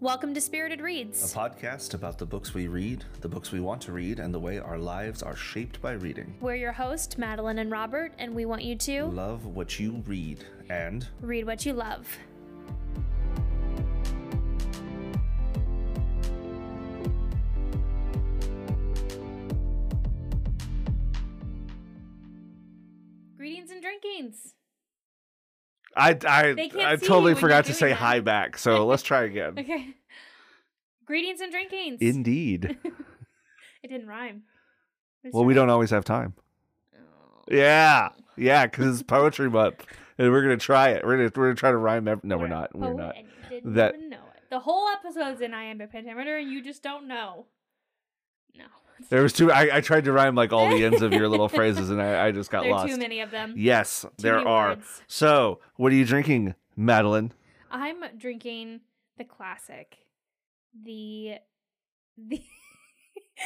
Welcome to Spirited Reads, A podcast about the books we read, the books we want to read, and the way our lives are shaped by reading. We're your host, Madeline and Robert, and we want you to Love what you read and read what you love. Greetings and drinkings. I I I totally forgot to say that. hi back. So let's try again. Okay. Greetings and drinkings. Indeed. it didn't rhyme. Well, we not- don't always have time. Oh. Yeah, yeah, because it's poetry month, and we're gonna try it. We're gonna we're gonna try to rhyme. Every, no, we're not. We're not. You didn't That- even know it. The whole episode's in iambic pentameter, and you just don't know. No. There was two. I, I tried to rhyme like all the ends of your little phrases, and I, I just got there lost. too many of them. Yes, Too there are. words. So, what are you drinking, Madeline? I'm drinking the classic, the the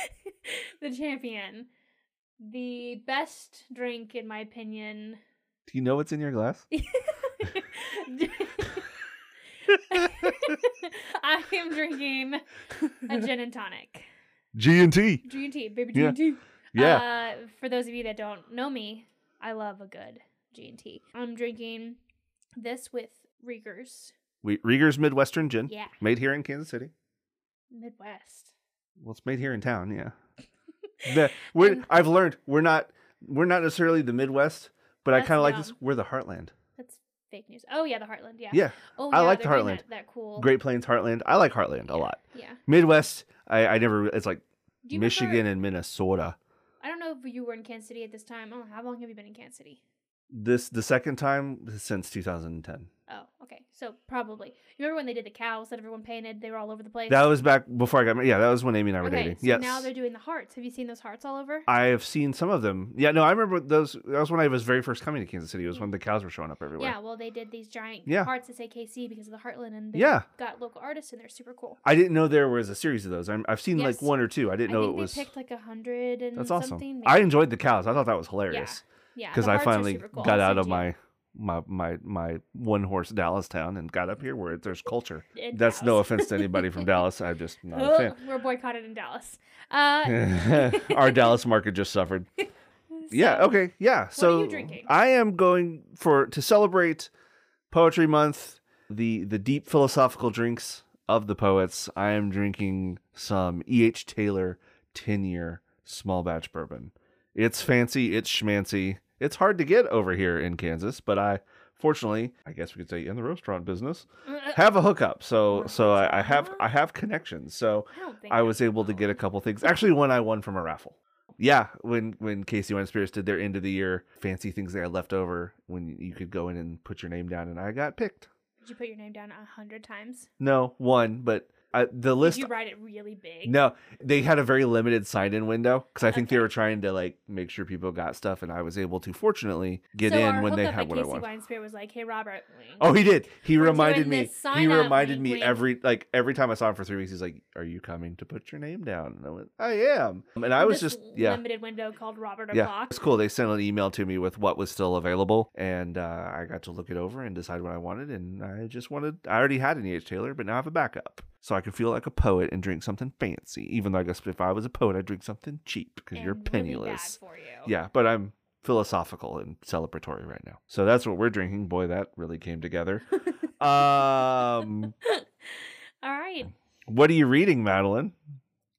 the champion, the best drink in my opinion. Do you know what's in your glass? I am drinking a gin and tonic. G and T. G and T, baby G Yeah. and T. Yeah. Uh, for those of you that don't know me, I love a good G and T. I'm drinking this with Riegers. we, Rieger's Midwestern Gin, Yeah, made here in Kansas City. Midwest. Well, it's made here in town. Yeah. The, we're, And- I've learned we're not we're not necessarily the Midwest, but I kind of like this. We're the Heartland. That's fake news. Oh yeah, the Heartland. Yeah. Yeah. Oh, I like the Heartland. That, that cool. Great Plains Heartland. I like Heartland yeah, a lot. Yeah. Midwest, I, I never. It's like Michigan Remember, and Minnesota. I don't know if you were in Kansas City at this time. Oh, how long have you been in Kansas City? This the second time since 2010. Oh, okay. So probably. You remember when they did the cows that everyone painted? They were all over the place. That was back before I got married. Yeah, that was when Amy and I were okay. dating. So yes. now they're doing the hearts. Have you seen those hearts all over? I have seen some of them. Yeah, no, I remember those. That was when I was very first coming to Kansas City. It was when the cows were showing up everywhere. Yeah. Well, they did these giant Yeah. hearts that say KC because of the Heartland, and they Yeah. got local artists, and they're super cool. I didn't know there was a series of those. I'm, I've seen like one or two. I didn't I know it was. picked like a hundred and That's awesome. something. I enjoyed the cows. I thought that was hilarious Yeah. because the I finally cool. got out of my my my my one horse Dallas town and got up here where there's culture. That's no offense to anybody from Dallas. I'm just not a Oh, fan. we're boycotted in Dallas. Uh, Our Dallas market just suffered. Yeah. Okay. Yeah. are So you drinking? I am going for to celebrate Poetry Month, the the deep philosophical drinks of the poets. I am drinking some E. H. Taylor ten year small batch bourbon. It's fancy. It's schmancy. It's hard to get over here in Kansas, but I fortunately, I guess we could say in the restaurant business, uh, have a hookup. So so I, I have I have connections. So I I was able to get a couple things. Actually, one I won from a raffle. Yeah, when when Casey Wine Spirits did their end of the year fancy things they had left over, when you could go in and put your name down, and I got picked. Did you put your name down a hundred times? No, one, but I, the list. Did you write it really big? No, they had a very limited sign-in window because I think they were trying to like make sure people got stuff, and I was able to fortunately get so in when they had at what I wanted. Wine Spirit was like, "Hey, Robert." Oh, he did. He We're reminded me. He reminded wink, me wink. every like every time I saw him for three weeks. He's like, "Are you coming to put your name down?" And I went, "I am." And I was just yeah, limited window called Robert yeah. O'clock. It's cool. They sent an email to me with what was still available, and uh, I got to look it over and decide what I wanted. And I just wanted. I already had an E.H. Taylor, but now I have a backup, so I can feel like a poet and drink something fancy. Even though I guess if I was a poet, I'd drink something cheap because you're really penniless. for you. Yeah, but I'm philosophical and celebratory right now. So that's what we're drinking. Boy, that really came together. um, All right. what are you reading, Madeline?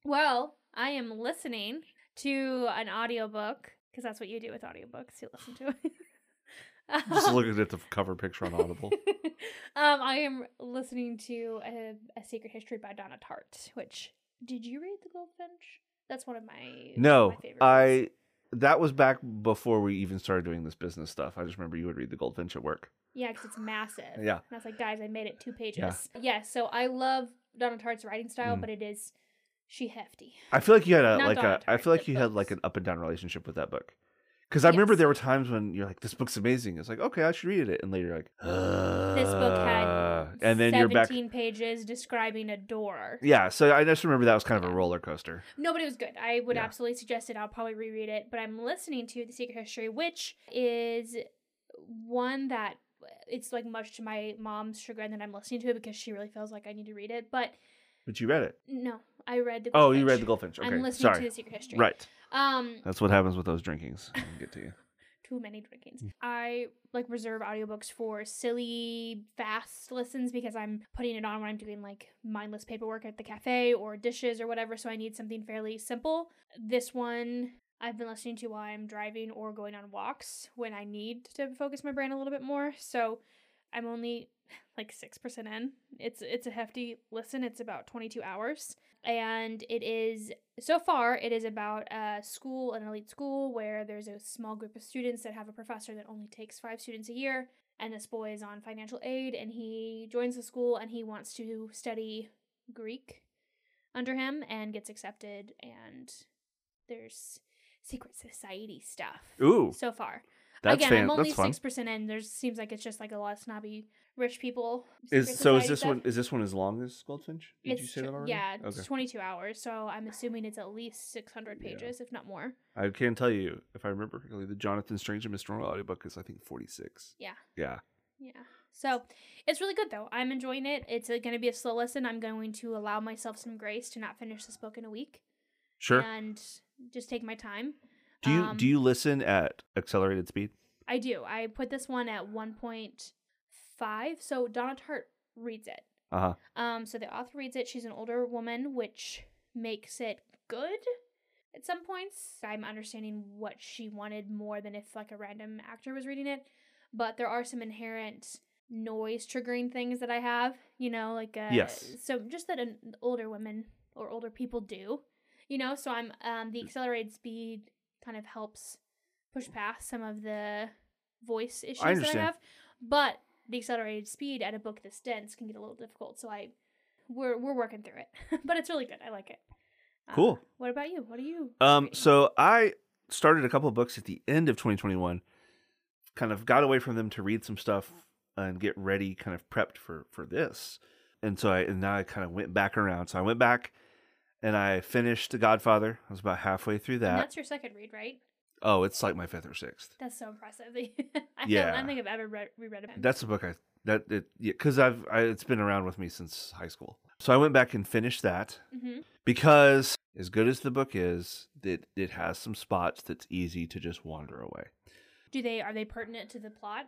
Well, I am listening to an audiobook because that's what you do with audiobooks. You listen to it. Just looking at the cover picture on Audible. um, I am listening to a, a Secret History by Donna Tartt. Which did you read The Goldfinch? That's one of my No, my. I. That was back before we even started doing this business stuff. I just remember you would read the Goldfinch at work. Yeah, because it's massive. Yeah. And I was like, guys, I made it two pages. Yeah. so I love Donna Tartt's writing style, Mm. but it is she hefty. I feel like you had a Not like Donna a. I Tartt, feel like you had like an up and down relationship with that book. Because I remember there were times when you're like, "This book's amazing." It's like, okay, I should read it, and later you're like, This book had "Uh," and then you're back. 17 pages describing a door. Yeah, so I just remember that was kind of a roller coaster. No, but it was good. I would Yeah. absolutely suggest it. I'll probably reread it. But I'm listening to The Secret History, which is one that it's like much to my mom's chagrin that I'm listening to it because she really feels like I need to read it. But But you read it. no, I read the. Oh, you read the Goldfinch. Okay, I'm listening sorry. to the Secret History. Right. Um, That's what happens with those drinkings. I can get to you. too many drinkings. I like reserve audiobooks for silly, fast listens because I'm putting it on when I'm doing like mindless paperwork at the cafe or dishes or whatever. So I need something fairly simple. This one I've been listening to while I'm driving or going on walks when I need to focus my brain a little bit more. So I'm only like six percent in. It's it's a hefty listen. It's about 22 hours, and it is so far it is about a school, an elite school where there's a small group of students that have a professor that only takes five students a year, and this boy is on financial aid, and he joins the school and he wants to study Greek under him and gets accepted, and there's secret society stuff Ooh, so far. that's Again, fan- I'm only that's six percent in. There seems like it's just like a lot of snobby rich people. Is so is this stuff. one is this one as long as Goldfinch? Did It's you say that already? Yeah, it's 22 hours, so I'm assuming it's at least 600 Yeah. pages, if not more. I can tell you, if I remember correctly, the Jonathan Strange and Mr. Norrell audiobook is I think forty six. Yeah. Yeah. Yeah. So it's really good though. I'm enjoying it. It's going to be a slow listen. I'm going to allow myself some grace to not finish this book in a week Sure. and just take my time. do you um, do you listen at accelerated speed? I do. I put this one at 1.5. So Donna Tartt reads it. Uh huh. Um, so the author reads it. She's an older woman, which makes it good at some points. I'm understanding what she wanted more than if like a random actor was reading it. But there are some inherent noise triggering things that I have, you know, like uh, Yes. So just that an older women or older people do, you know. So I'm um the accelerated speed kind of helps push past some of the voice issues that I have. But the accelerated speed at a book this dense can get a little difficult. So I we're we're working through it, but it's really good. I like it. Uh, Cool. what about you? What are you? Um, reading? so I started a couple of books at the end of 2021. Kind of got away from them to read some stuff and get ready, kind of prepped for for this. And so I and now I kind of went back around. So I went back and I finished The Godfather. I was about halfway through And that. that's your second read, right? Oh, it's like my fifth or sixth. That's so impressive. I Yeah. don't, think I've ever read, reread it. That's a book I that it yeah because I've I, it's been around with me since high school. So I went back and finished that hmm because as good as the book is, it it has some spots that's easy to just wander away. Do they are they pertinent to the plot?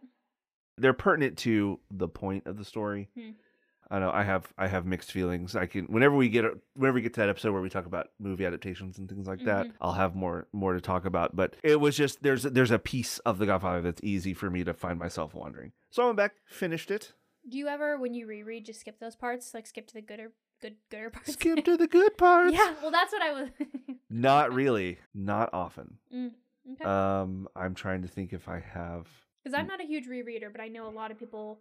they're pertinent to the point of the story. Hmm. I know I have I have mixed feelings. I can whenever we get whenever we get to that episode where we talk about movie adaptations and things like that, Mhm. I'll have more more to talk about. But it was just there's there's a piece of The Godfather that's easy for me to find myself wandering. So I went back, finished it, Do you ever, when you reread, just skip those parts? Like skip to the gooder, good, gooder parts. skip to the good parts. yeah, well, that's what I was. Not really, not often. mm, okay. Um, I'm trying to think if I have. Because I'm not a huge rereader, but I know a lot of people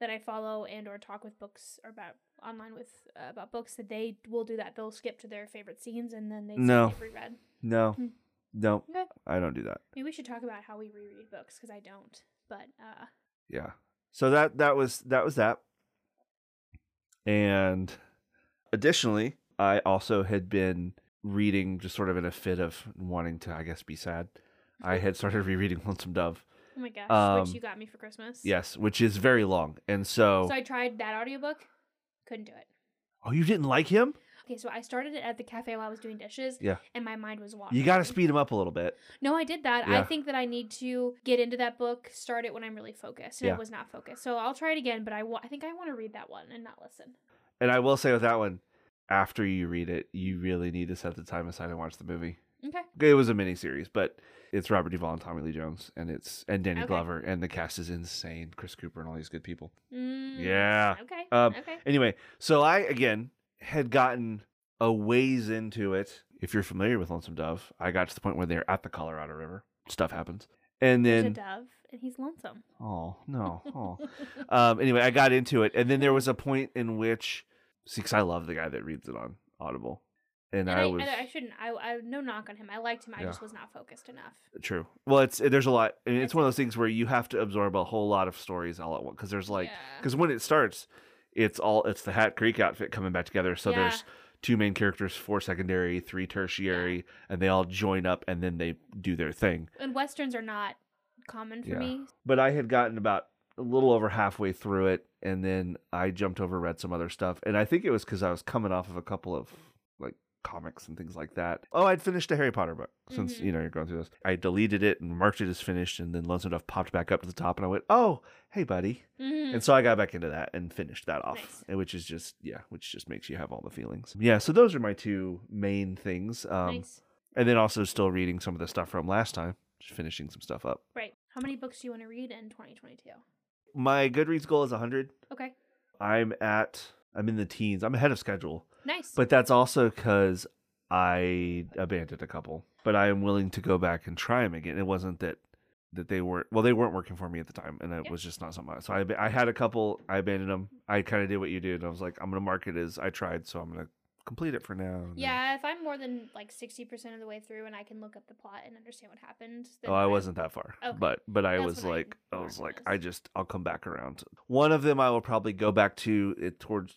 that I follow and or talk with books or about online with uh, about books that they will do that. They'll skip to their favorite scenes and then they No. reread. No, Hmm. no, Okay. I don't do that. Maybe we should talk about how we reread books because I don't. But uh, yeah so that that was that was that and additionally i also had been reading just sort of in a fit of wanting to i guess be sad i had started rereading lonesome dove oh my gosh, Um, which you got me for Christmas. yes which is very long and so, So I tried that audiobook, couldn't do it. oh you didn't like him Okay, so I started it at the cafe while I was doing dishes. Yeah. And my mind was wandering. you got to speed him up a little bit No, I did that. I think that I need to get into that book, start it when I'm really focused, and Yeah. I was not focused. So I'll try it again, but I wa- I think I want to read that one and not listen. and i will say with that one after you read it you really need to set the time aside and watch the movie Okay. it was a mini series, but it's Robert Duvall and Tommy Lee Jones, and it's and Danny Okay. Glover, and the cast is insane. Chris Cooper and all these good people. Mm, Yeah. Okay. Um, okay. Anyway, so I again had gotten a ways into it. If you're familiar with Lonesome Dove, I got to the point where they're at the Colorado River. Stuff happens, and There's a then dove, and he's lonesome. oh no, oh. um, anyway, I got into it, and then there was a point in which, see, 'cause I love the guy that reads it on Audible, and, And I, I, was and I shouldn't. I, I no knock on him. I liked him. I Yeah. just was not focused enough. True. Well, it's there's a lot. I mean, it's one of those things where you have to absorb a whole lot of stories all at once. Because there's like, Yeah. because when it starts, it's all it's the Hat Creek outfit coming back together. So Yeah. there's two main characters, four secondary, three tertiary, and they all join up and then they do their thing. And westerns are not common for Yeah. me. But I had gotten about a little over halfway through it, and then I jumped over, read some other stuff, and I think it was because I was coming off of a couple of like comics and things like that. Oh, I'd finished a Harry Potter book since Mhm. you know you're going through this. I deleted it and marked it as finished, and then Lonesome Dove popped back up to the top, and I went, "Oh, hey, buddy." Mhm. And so I got back into that and finished that off, Nice. which is just yeah, which just makes you have all the feelings. Yeah, so those are my two main things. Um, nice. and then also still reading some of the stuff from last time, just finishing some stuff up. Right. How many books do you want to read in 2022? My Goodreads goal is 100. Okay. I'm at I'm in the teens. I'm ahead of schedule, Nice. but that's also because I abandoned a couple. But I am willing to go back and try them again. It wasn't that that they weren't well they weren't working for me at the time and it was just not something I- so I, I had a couple i abandoned them i kind of did what you did and i was like i'm gonna mark it as i tried so i'm gonna complete it for now yeah, if I'm more than like 60% of the way through and I can look up the plot and understand what happened, Oh, I wasn't that far, Okay. but but I That's was what I like, I was like, less. I just I'll come back around. One of them I will probably go back to it towards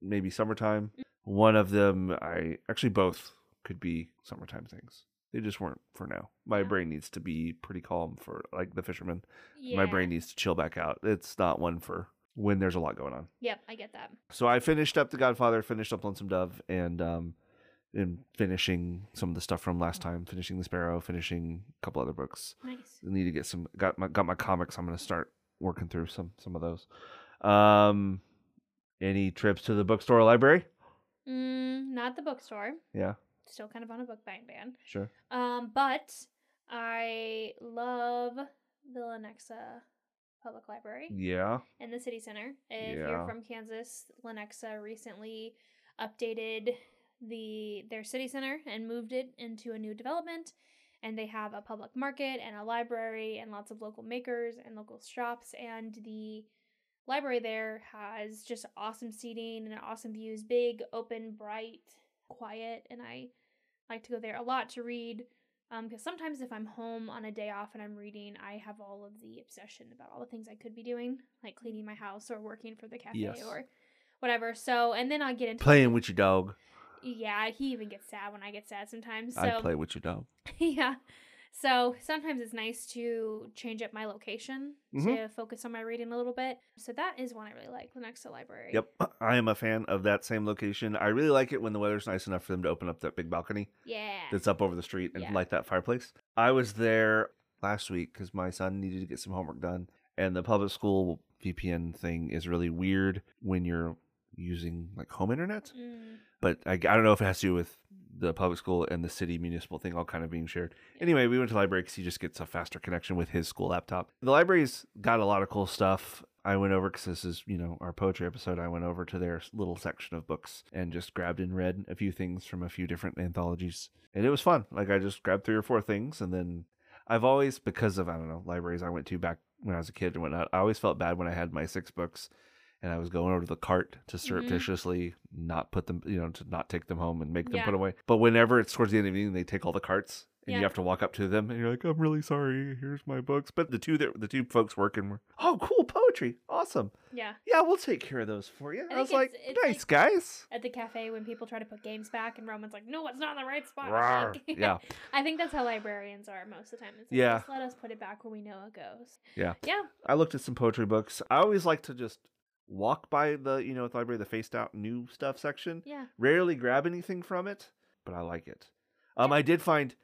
maybe summertime. Mm. One of them I actually both could be summertime things. They just weren't for now. My brain needs to be pretty calm for like the fisherman. Yeah. My brain needs to chill back out. It's not one for when there's a lot going on. Yep, I get that. So I finished up The Godfather, finished up Lonesome Dove, and um, and finishing some of the stuff from last time, finishing The Sparrow, finishing a couple other books. Nice. I need to get some got my got my comics. I'm gonna start working through some some of those. Um, any trips to the bookstore or library? Mm, not the bookstore. Yeah, Still kind of on a book buying ban. sure. Um, but I love the Lenexa Public Library Yeah, in the city center. If Yeah. you're from Kansas, Lenexa recently updated the their city center and moved it into a new development. And they have a public market and a library and lots of local makers and local shops. And the library there has just awesome seating and awesome views big, open, bright, quiet. And I like to go there a lot to read um, because sometimes if I'm home on a day off and I'm reading, I have all of the obsession about all the things I could be doing, like cleaning my house or working for the cafe Yes. or whatever. So, and then I get into playing with your dog. Yeah, he even gets sad when I get sad sometimes. So, I play with your dog. yeah. So sometimes it's nice to change up my location Mhm. to focus on my reading a little bit. So that is one I really like, the Lenexa Library. Yep, I am a fan of that same location. I really like it when the weather's nice enough for them to open up that big balcony Yeah. that's up over the street and Yeah. light that fireplace. I was there last week because my son needed to get some homework done, and the public school VPN thing is really weird when you're using like home internet. Mm, But I, I don't know if it has to do with the public school and the city municipal thing all kind of being shared. Anyway, we went to the library because he just gets a faster connection with his school laptop. The library's got a lot of cool stuff. I went over because this is, you know, our poetry episode. I went over to their little section of books and just grabbed and read a few things from a few different anthologies. And it was fun. Like I just grabbed three or four things and then I've always, because of, I don't know, libraries I went to back when I was a kid and whatnot, I always felt bad when I had my six books and I was going over to the cart to mm-hmm. surreptitiously not put them, you know, to not take them home and make them Yeah. put away. But whenever it's towards the end of the evening, they take all the carts and you have to walk up to them and you're like, I'm really sorry. Here's my books. But the two that the two folks working were, oh, cool poetry, awesome. yeah. Yeah, we'll take care of those for you. I I, was think like, it's- it's nice like- guys. At the cafe, when people try to put games back, and Roman's like, "No, it's not in the right spot." Like, Yeah. I think that's how librarians are most of the time. It's like, Yeah. Just let us put it back where we know it goes. Yeah. Yeah. I looked at some poetry books. I always like to just walk by the, you know, at the library, the faced out new stuff section. Yeah. Rarely grab anything from it, but I like it. Um, Yeah. I did find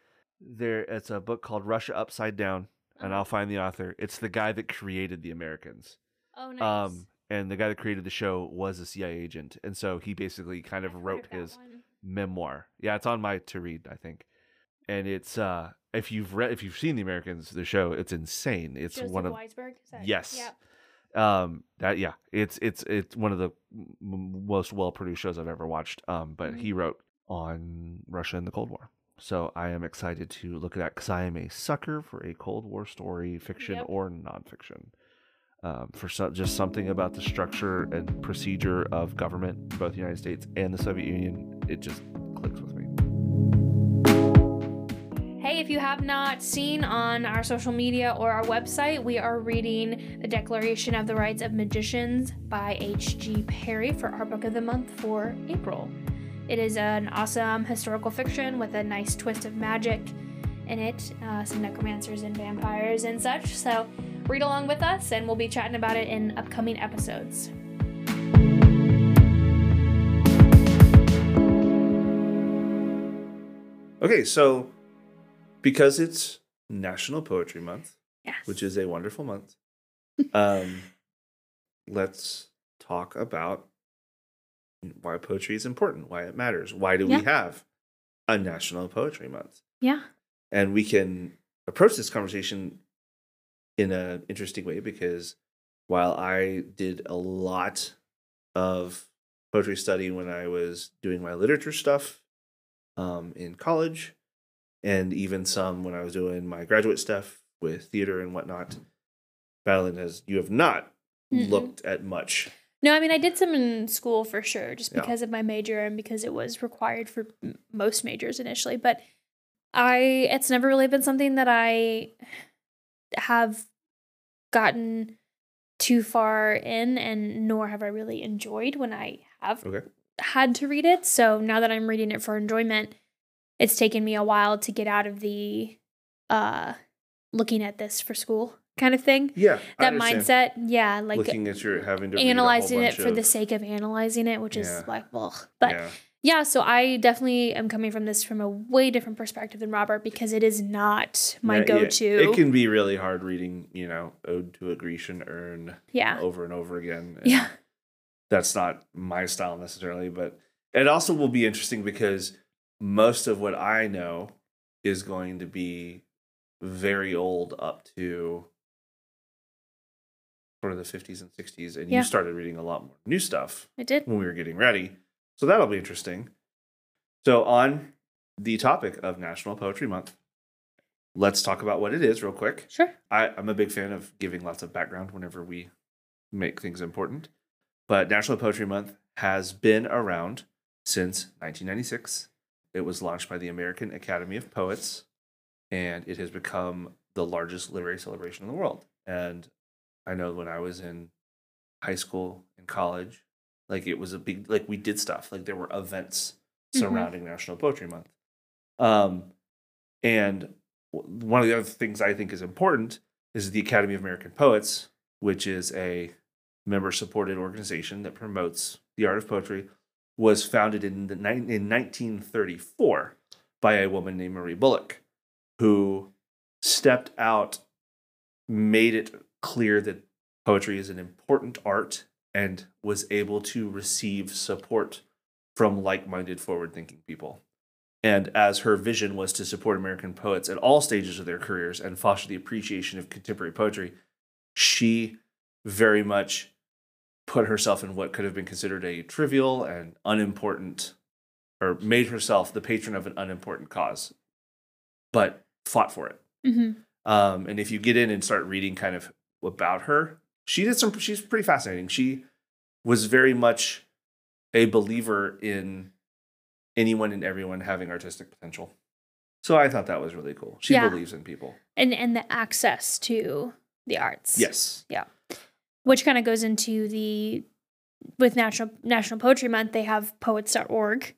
there. It's a book called Russia Upside Down, and Uh-huh. I'll find the author. It's the guy that created the Americans. Oh, nice. Um, and the guy that created the show was a CIA agent, and so he basically kind of I've wrote his one. memoir. Yeah, it's on my to read, I think. And it's uh if you've read if you've seen the Americans the show, it's insane. It's Joseph one of Weisberg. Is that, Yes. Yeah. Um that yeah, it's it's it's one of the most well-produced shows I've ever watched. Um but he Mm-hmm. wrote on Russia and the Cold War. So I am excited to look at that cuz I am a sucker for a Cold War story, fiction Yep. or nonfiction. Um, for so, just something about the structure and procedure of government, both the United States and the Soviet Union, it just clicks with me. If you have not seen on our social media or our website, we are reading The Declaration of the Rights of Magicians by H.G. Perry for our book of the month for April. It is an awesome historical fiction with a nice twist of magic in it, uh, some necromancers and vampires and such. So read along with us, and we'll be chatting about it in upcoming episodes. Okay, so because it's National Poetry Month, Yes. which is a wonderful month, um, let's talk about why poetry is important, why it matters. Why do Yeah. we have a National Poetry Month? yeah. And we can approach this conversation in an interesting way because while I did a lot of poetry study when I was doing my literature stuff um, in college, and even some when I was doing my graduate stuff with theater and whatnot, Madeline has you have not Mm-mm. looked at much. No, I mean I did some in school for sure, just Yeah. because of my major and because it was required for m- most majors initially. But I, it's never really been something that I have gotten too far in, and nor have I really enjoyed when I have Okay. had to read it. So now that I'm reading it for enjoyment, it's taken me a while to get out of the uh looking at this for school kind of thing. Yeah, That mindset, yeah, like looking at your having to read a whole analyzing it for the sake of analyzing it, which is like, well, but yeah. yeah. so I definitely am coming from this from a way different perspective than Robert because it is not my Yeah, yeah. go-to. It can be really hard reading, you know, Ode to a Grecian urn yeah, over and over again. and yeah, That's not my style necessarily, but it also will be interesting because most of what I know is going to be very old up to sort of the 50s and 60s. And Yeah. you started reading a lot more new stuff it did. when we were getting ready. So that'll be interesting. So, on the topic of National Poetry Month, let's talk about what it is real quick. Sure. I, I'm a big fan of giving lots of background whenever we make things important. But National Poetry Month has been around since 1996. It was launched by the American Academy of Poets, and it has become the largest literary celebration in the world. And I know when I was in high school and college, like it was a big like we did stuff like there were events Mhm. surrounding National Poetry Month. Um, and one of the other things I think is important is the Academy of American Poets, which is a member supported organization that promotes the art of poetry, was founded in, the, in 1934 by a woman named Marie Bullock, who stepped out, made it clear that poetry is an important art, and was able to receive support from like minded, forward thinking people. And as her vision was to support American poets at all stages of their careers and foster the appreciation of contemporary poetry, she very much put herself in what could have been considered a trivial and unimportant, or made herself the patron of an unimportant cause, but fought for it. hmm Um, and if you get in and start reading kind of about her, she did some. She's pretty fascinating. She was very much a believer in anyone and everyone having artistic potential. So I thought that was really cool. She Yeah. believes in people. And and the access to the arts. Yes. Which kind of goes into the with national national poetry month they have poets.org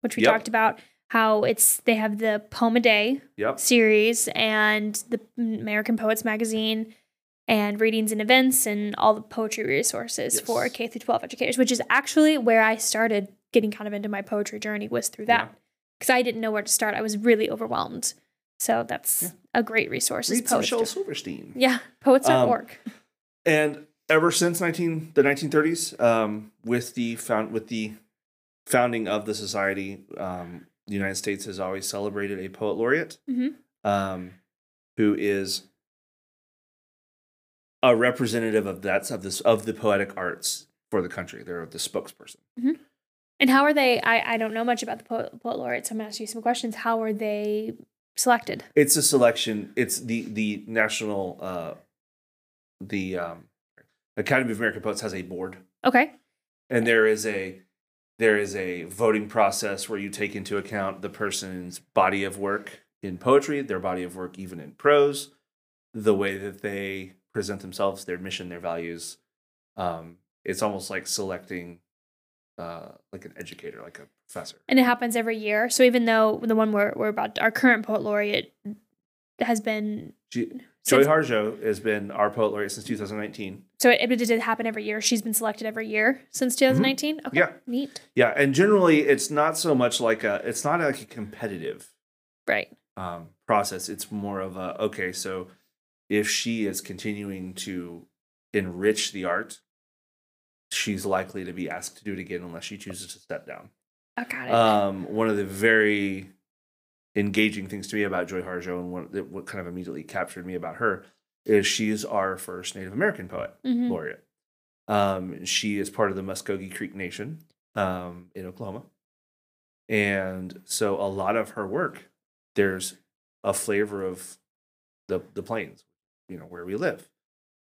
which we Yep. talked about how it's they have the poem a day Yep. series and the american poets magazine and readings and events and all the poetry resources for k through 12 educators which is actually where i started getting kind of into my poetry journey was through that because i didn't know where to start i was really overwhelmed so that's Yeah. a great resource Read Shel Silverstein. yeah poets.org um, And ever since 19 the 1930s, um, with the found with the founding of the society, um, the United States has always celebrated a poet laureate, Mhm. um, who is a representative of that of this of the poetic arts for the country. They're the spokesperson. And how are they? I, I don't know much about the poet, poet laureate, so I'm gonna ask you some questions. How are they selected? It's a selection. It's the the national uh, the um, Academy of American Poets has a board. Okay. and there is a there is a voting process where you take into account the person's body of work in poetry, their body of work even in prose, the way that they present themselves, their mission, their values. Um, it's almost like selecting uh, like an educator, like a professor. And it happens every year. So even though the one we're, we're about, our current poet laureate has been, She Joy Harjo has been our poet laureate since 2019. So it, it did happen every year. She's been selected every year since 2019. Mm-hmm. Yeah. Neat. Yeah, and generally it's not so much like a it's not like a competitive Right. um, process. It's more of a okay, so if she is continuing to enrich the art, she's likely to be asked to do it again unless she chooses to step down. I got it. Um, one of the very engaging things to me about Joy Harjo and what, what kind of immediately captured me about her is she's our first Native American poet Mhm. laureate. Um, she is part of the Muskogee Creek Nation um, in Oklahoma. And so a lot of her work, there's a flavor of the, the plains, you know, where we live.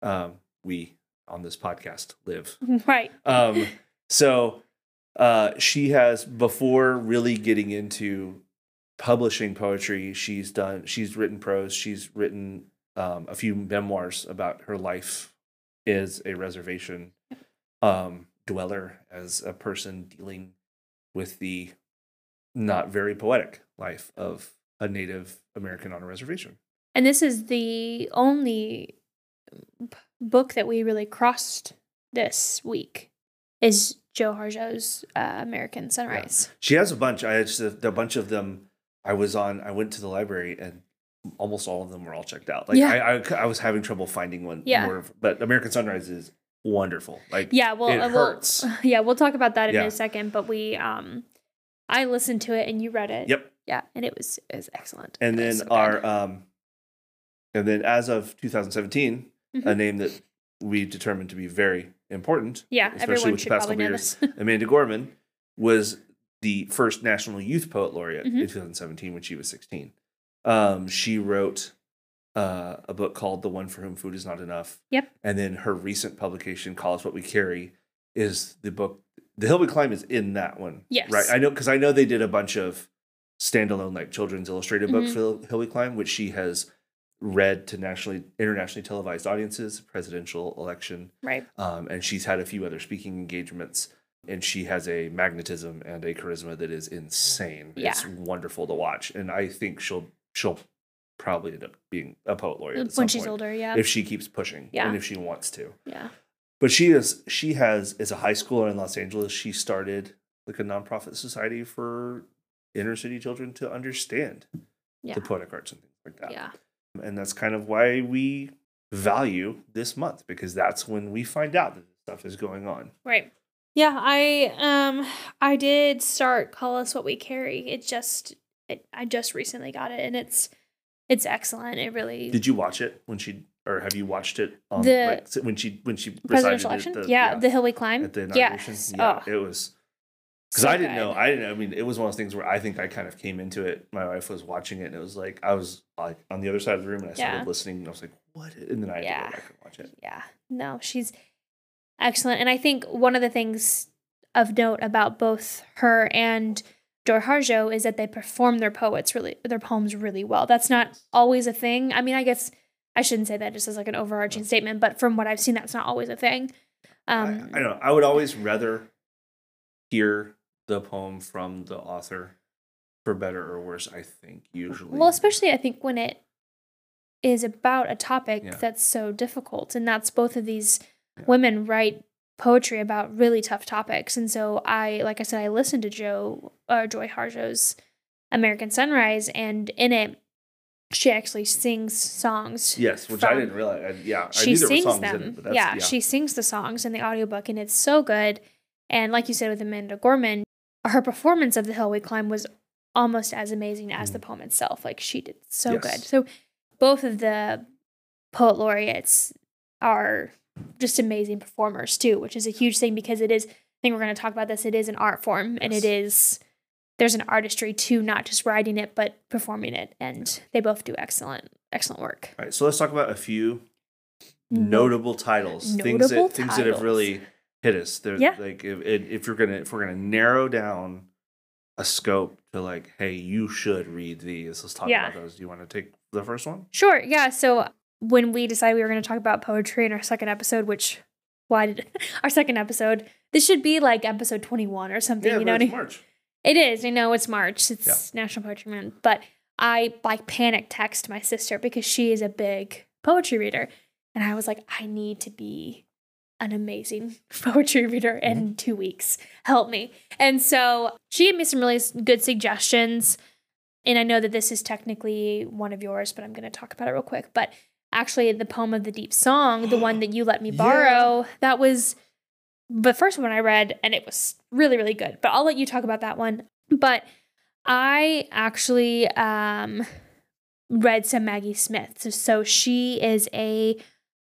Um, we on this podcast live. Right. Um, so uh, she has before really getting into publishing poetry. She's done. She's written prose. She's written um, a few memoirs about her life as a reservation um, dweller, as a person dealing with the not very poetic life of a Native American on a reservation. And this is the only book that we really crossed this week is Joy Harjo's uh, American Sunrise. She has a bunch. I just a bunch of them. I was on. I went to the library and almost all of them were all checked out. Like Yeah. I, I, I was having trouble finding one. Yeah. More, but American Sunrise is wonderful. Like Yeah, well, it uh, we'll- hurts. yeah, we'll talk about that in Yeah. a second. But we, um, I listened to it and you read it. Yep. Yeah, and it was it was excellent. And It then so our um, and then as of 2017, a Mhm. name that we determined to be very important. yeah, especially everyone with the past couple years. Amanda Gorman was the first National Youth Poet Laureate Mhm. in 2017 when she was 16. Um, she wrote uh, a book called The One for Whom Food Is Not Enough. Yep. And then her recent publication, Call Us What We Carry, is the book. The Hill We Climb is in that one. Yes. Right. I know because I know they did a bunch of standalone like children's illustrated books Mhm. for Hill We Climb, which she has read to nationally internationally televised audiences, presidential election, right. um, and she's had a few other speaking engagements and she has a magnetism and a charisma that is insane Yeah. it's wonderful to watch and i think she'll she'll probably end up being a poet laureate at When she's point older, yeah. if she keeps pushing Yeah. and if she wants to yeah. but she is she has as a high schooler in los angeles she started like a nonprofit society for inner city children to understand Yeah. the poetic arts and things like that Yeah. and that's kind of why we value this month because that's when we find out that this stuff is going on Right. Yeah, I um I did start Call Us What We Carry. It just it, I just recently got it and it's it's excellent. It really Did you watch it when she, or have you watched it on The- like when she when she presidential election? the- yeah, the hill we climb. at the inauguration? yes. Yeah, oh, it was because so I didn't know. I didn't. know. I mean, it was one of those things where I think I kind of came into it. My wife was watching it, and it was like I was like on the other side of the room, and I started Yeah. listening, and I was like, "What?" And then I had to Yeah. go back and watch it. yeah. No, she's excellent. And I think one of the things of note about both her and Dor Harjo is that they perform their poets really their poems really well. That's not always a thing. I mean, I guess I shouldn't say that just as like an overarching statement, but from what I've seen, that's not always a thing. Um, I, I know. I would always rather hear the poem from the author, for better or worse. I think usually. Well, especially I think when it is about a topic Yeah. that's so difficult, and that's both of these. Women write poetry about really tough topics, and so I, like I said, I listened to Joe uh, Joy Harjo's American Sunrise, and in it, she actually sings songs. yes, which I didn't realize. I, yeah, I She knew there were sings songs them. in it, but that's, yeah, she sings the songs in the audiobook, and it's so good. And like you said with Amanda Gorman, her performance of The Hill We Climb was almost as amazing as the poem itself. Like she did so good. Mm. So both of the poet laureates are just amazing performers too, which is a huge thing because it is. I think we're going to talk about this. It is an art form, and it is There's an artistry to not just writing it but performing it, and they both do excellent, excellent work. All right, so let's talk about a few mm-hmm. notable titles, things Notable that things that have really hit us. They're, Yeah. like if if you're gonna if we're gonna narrow down a scope to like, hey, you should read these. Let's talk Yeah. about those. Do you want to take the first one? Sure. Yeah. So when we decided we were going to talk about poetry in our second episode, which why did our second episode? This should be like episode twenty one or something. you know I it's mean? March. It is. I know it's March. It's National Poetry Month, but I like panic text my sister because she is a big poetry reader. And I was like, I need to be an amazing poetry reader in mm-hmm. two weeks. Help me. And so she gave me some really good suggestions. And I know that this is technically one of yours, but I'm going to talk about it real quick. But actually, the poem of the deep song, the one that you let me Yeah. borrow, that was the first one I read, and it was really, really good. But I'll let you talk about that one. But I actually um, read some Maggie Smith. So, so she is a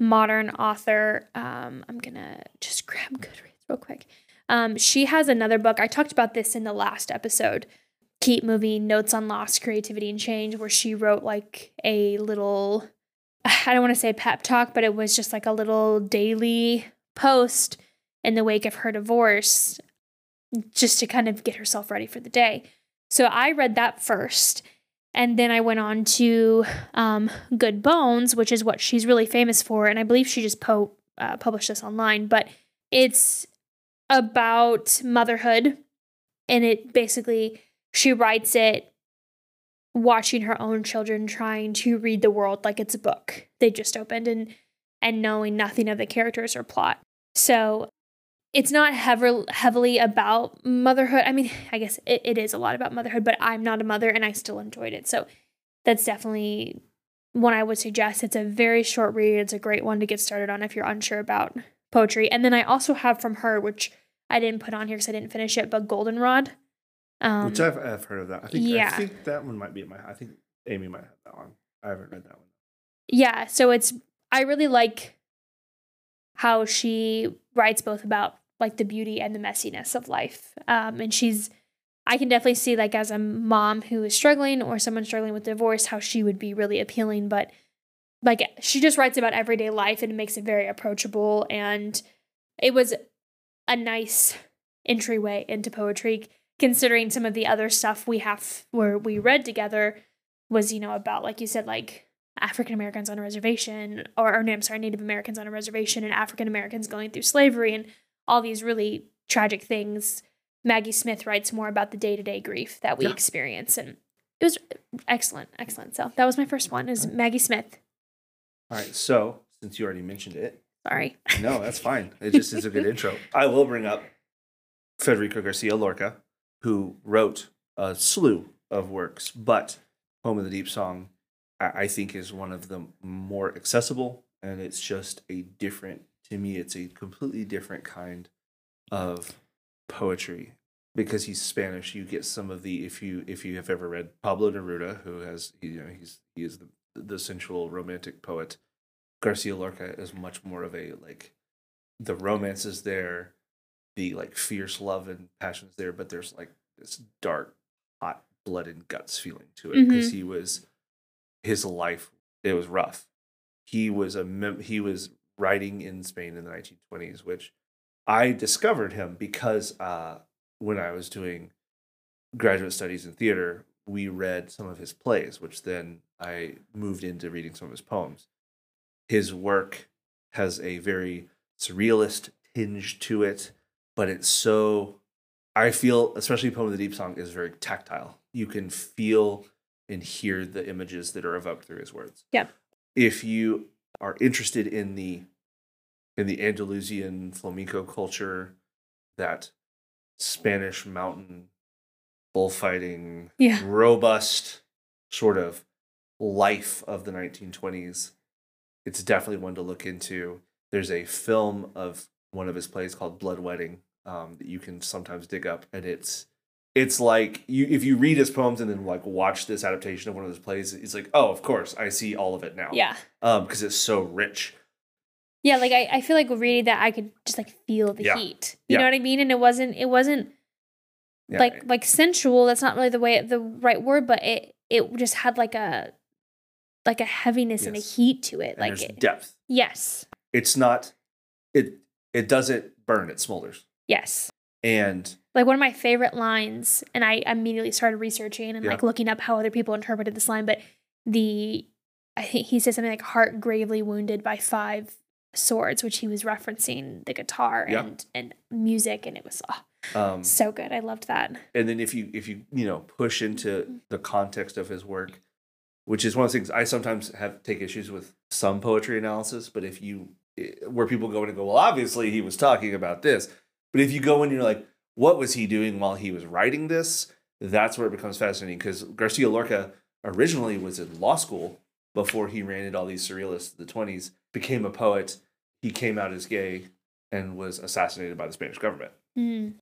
modern author. Um, I'm gonna just grab Goodreads real quick. Um, she has another book. I talked about this in the last episode. Keep moving. Notes on lost creativity and change, where she wrote like a little. I don't want to say pep talk, but it was just like a little daily post in the wake of her divorce, just to kind of get herself ready for the day. So I read that first. And then I went on to um, Good Bones, which is what she's really famous for. And I believe she just po- uh, published this online, but it's about motherhood. And it basically, she writes it watching her own children trying to read the world like it's a book they just opened and and knowing nothing of the characters or plot. So it's not heavily heavily about motherhood. I mean, I guess it, it is a lot about motherhood, but I'm not a mother and I still enjoyed it. So that's definitely one I would suggest. It's a very short read. It's a great one to get started on if you're unsure about poetry. And then I also have from her, which I didn't put on here because I didn't finish it, but Goldenrod. Um, Which I've, I've heard of that. I think yeah. I think that one might be in my. I think Amy might have that one. I haven't read that one. yeah so it's i really like how she writes both about like the beauty and the messiness of life um and she's i can definitely see like as a mom who is struggling or someone struggling with divorce how she would be really appealing but like she just writes about everyday life and makes it very approachable and it was a nice entryway into poetry considering some of the other stuff we have where we read together was you know about like you said like African Americans on a reservation, or, or no, I'm sorry, Native Americans on a reservation, and African Americans going through slavery, and all these really tragic things. Maggie Smith writes more about the day to day grief that we Yeah. experience, and it was excellent, excellent. So that was my first one. Is Maggie Smith? All right. So since you already mentioned it, Sorry. no, that's fine. It just is a good intro. I will bring up Federico Garcia Lorca, who wrote a slew of works, but Poem of the Deep Song, I, I think, is one of the more accessible, and it's just a different. To me, it's a completely different kind of poetry because he's Spanish. You get some of the if you if you have ever read Pablo Neruda, who has you know he's he is the the sensual romantic poet. Garcia Lorca is much more of a like the romance is there, the like fierce love and passion is there, but there's like this dark, hot blood and guts feeling to it because he was his life it was rough. He was a mem- he was writing in Spain in the 1920s, which I discovered him because uh, when I was doing graduate studies in theater, we read some of his plays, which then I moved into reading some of his poems. His work has a very surrealist tinge to it, but it's so I feel, especially Poem of the Deep Song, is very tactile. You can feel and hear the images that are evoked through his words. Yeah. If you are interested in the in the Andalusian flamenco culture, that Spanish mountain bullfighting, Yeah. robust sort of life of the 1920s, it's definitely one to look into. There's a film of one of his plays called Blood Wedding um, that you can sometimes dig up, and it's it's like you if you read his poems and then like watch this adaptation of one of his plays, it's like oh, of course, I see all of it now. Yeah. um, because it's so rich. Yeah, like I, I feel like reading that I could just like feel the Yeah. heat. You know what I mean? And it wasn't it wasn't Yeah, like like sensual. That's not really the way the right word, but it it just had like a like a heaviness and a heat to it. and like it, depth. yes, It's not it it doesn't burn, it smolders. yes. And Like one of my favorite lines, and I immediately started researching and Yeah. like looking up how other people interpreted this line. But the I think he says something like "heart gravely wounded by five swords," which he was referencing the guitar Yeah. and and music, and it was oh, um so good. I loved that. and then if you if you you know push into the context of his work which is one of the things I sometimes have take issues with some poetry analysis. But if you, where people go in and go, well, obviously he was talking about this. But if you go in and you're like, what was he doing while he was writing this? That's where it becomes fascinating because Garcia Lorca originally was in law school before he ran into all these surrealists in the 20s, became a poet. He came out as gay and was assassinated by the Spanish government Mm.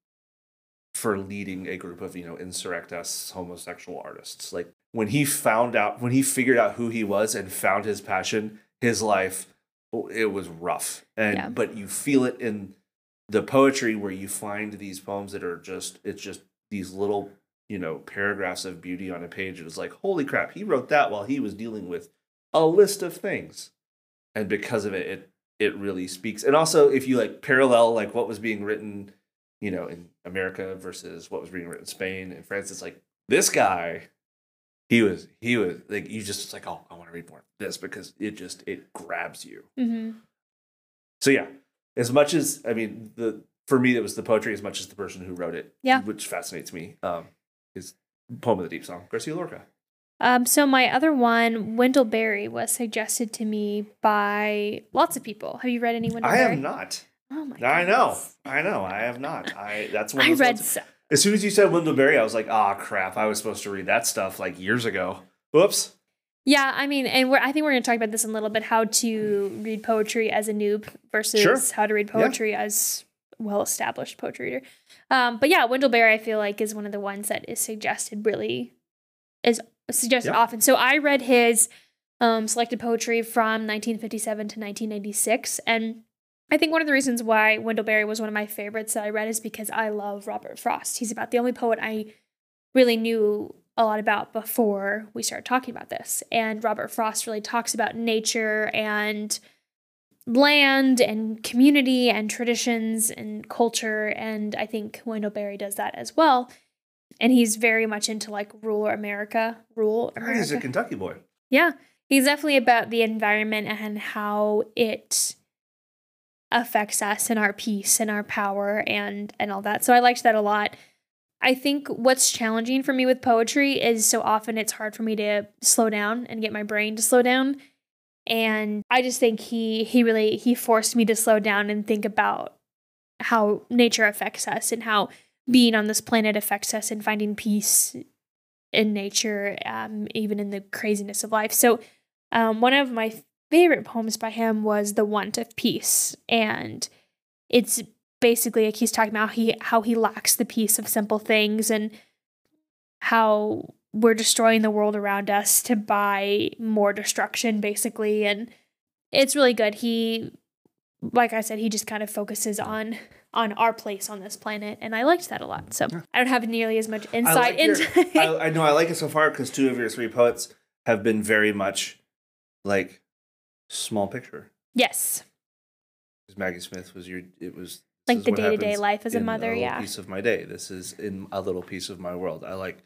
for leading a group of you know insurrectus homosexual artists like when he found out when he figured out who he was and found his passion his life Oh, it was rough and Yeah. but you feel it in the poetry where you find these poems that are just it's just these little you know paragraphs of beauty on a page it was like holy crap he wrote that while he was dealing with a list of things and because of it it it really speaks and also if you like parallel like what was being written you know, in America versus what was being written in Spain and France. It's like this guy, he was he was like you just like oh I want to read more of this because it just it grabs you. hmm So yeah, as much as I mean the for me it was the poetry as much as the person who wrote it. Yeah. which fascinates me. Um, is poem of the deep song Garcia Lorca. Um, so my other one, Wendell Berry, was suggested to me by lots of people. Have you read any Wendell I Berry? have not. Oh my! I know. I know. I have not. I that's one. I Of those read. ones- So, As soon as you said Wendell Berry, I was like, ah, crap! I was supposed to read that stuff like years ago. Whoops. yeah, I mean, and we're, I think we're going to talk about this in a little bit: how to read poetry as a noob versus Sure. how to read Yeah. poetry as well-established poetry reader. Um, but yeah, Wendell Berry, I feel like, is one of the ones that is suggested really is suggested Yeah. often. So I read his um, selected poetry from 1957 to 1996, and I think one of the reasons why Wendell Berry was one of my favorites that I read is because I love Robert Frost. He's about the only poet I really knew a lot about before we started talking about this. And Robert Frost really talks about nature and land and community and traditions and culture. And I think Wendell Berry does that as well. And he's very much into like rural America, rural oh, He's a Kentucky boy. Yeah, he's definitely about the environment and how it affects us and our peace and our power and and all that. So I liked that a lot. I think what's challenging for me with poetry is so often it's hard for me to slow down and get my brain to slow down. And I just think he he really he forced me to slow down and think about how nature affects us and how being on this planet affects us and finding peace in nature, um, even in the craziness of life. So, um, one of my favorite poems by him was "The Want of Peace," and it's basically like he's talking about how he how he lacks the peace of simple things and how we're destroying the world around us to buy more destruction, basically. And it's really good. He, like I said, he just kind of focuses on on our place on this planet, and I liked that a lot. So I don't have nearly as much insight like your- into. I, I know I like it so far because two of your three poets have been very much like small picture. yes, 'Cause Maggie Smith was your. It was like the day to day life as a mother. little Yeah, piece of my day. This is in a little piece of my world. I like.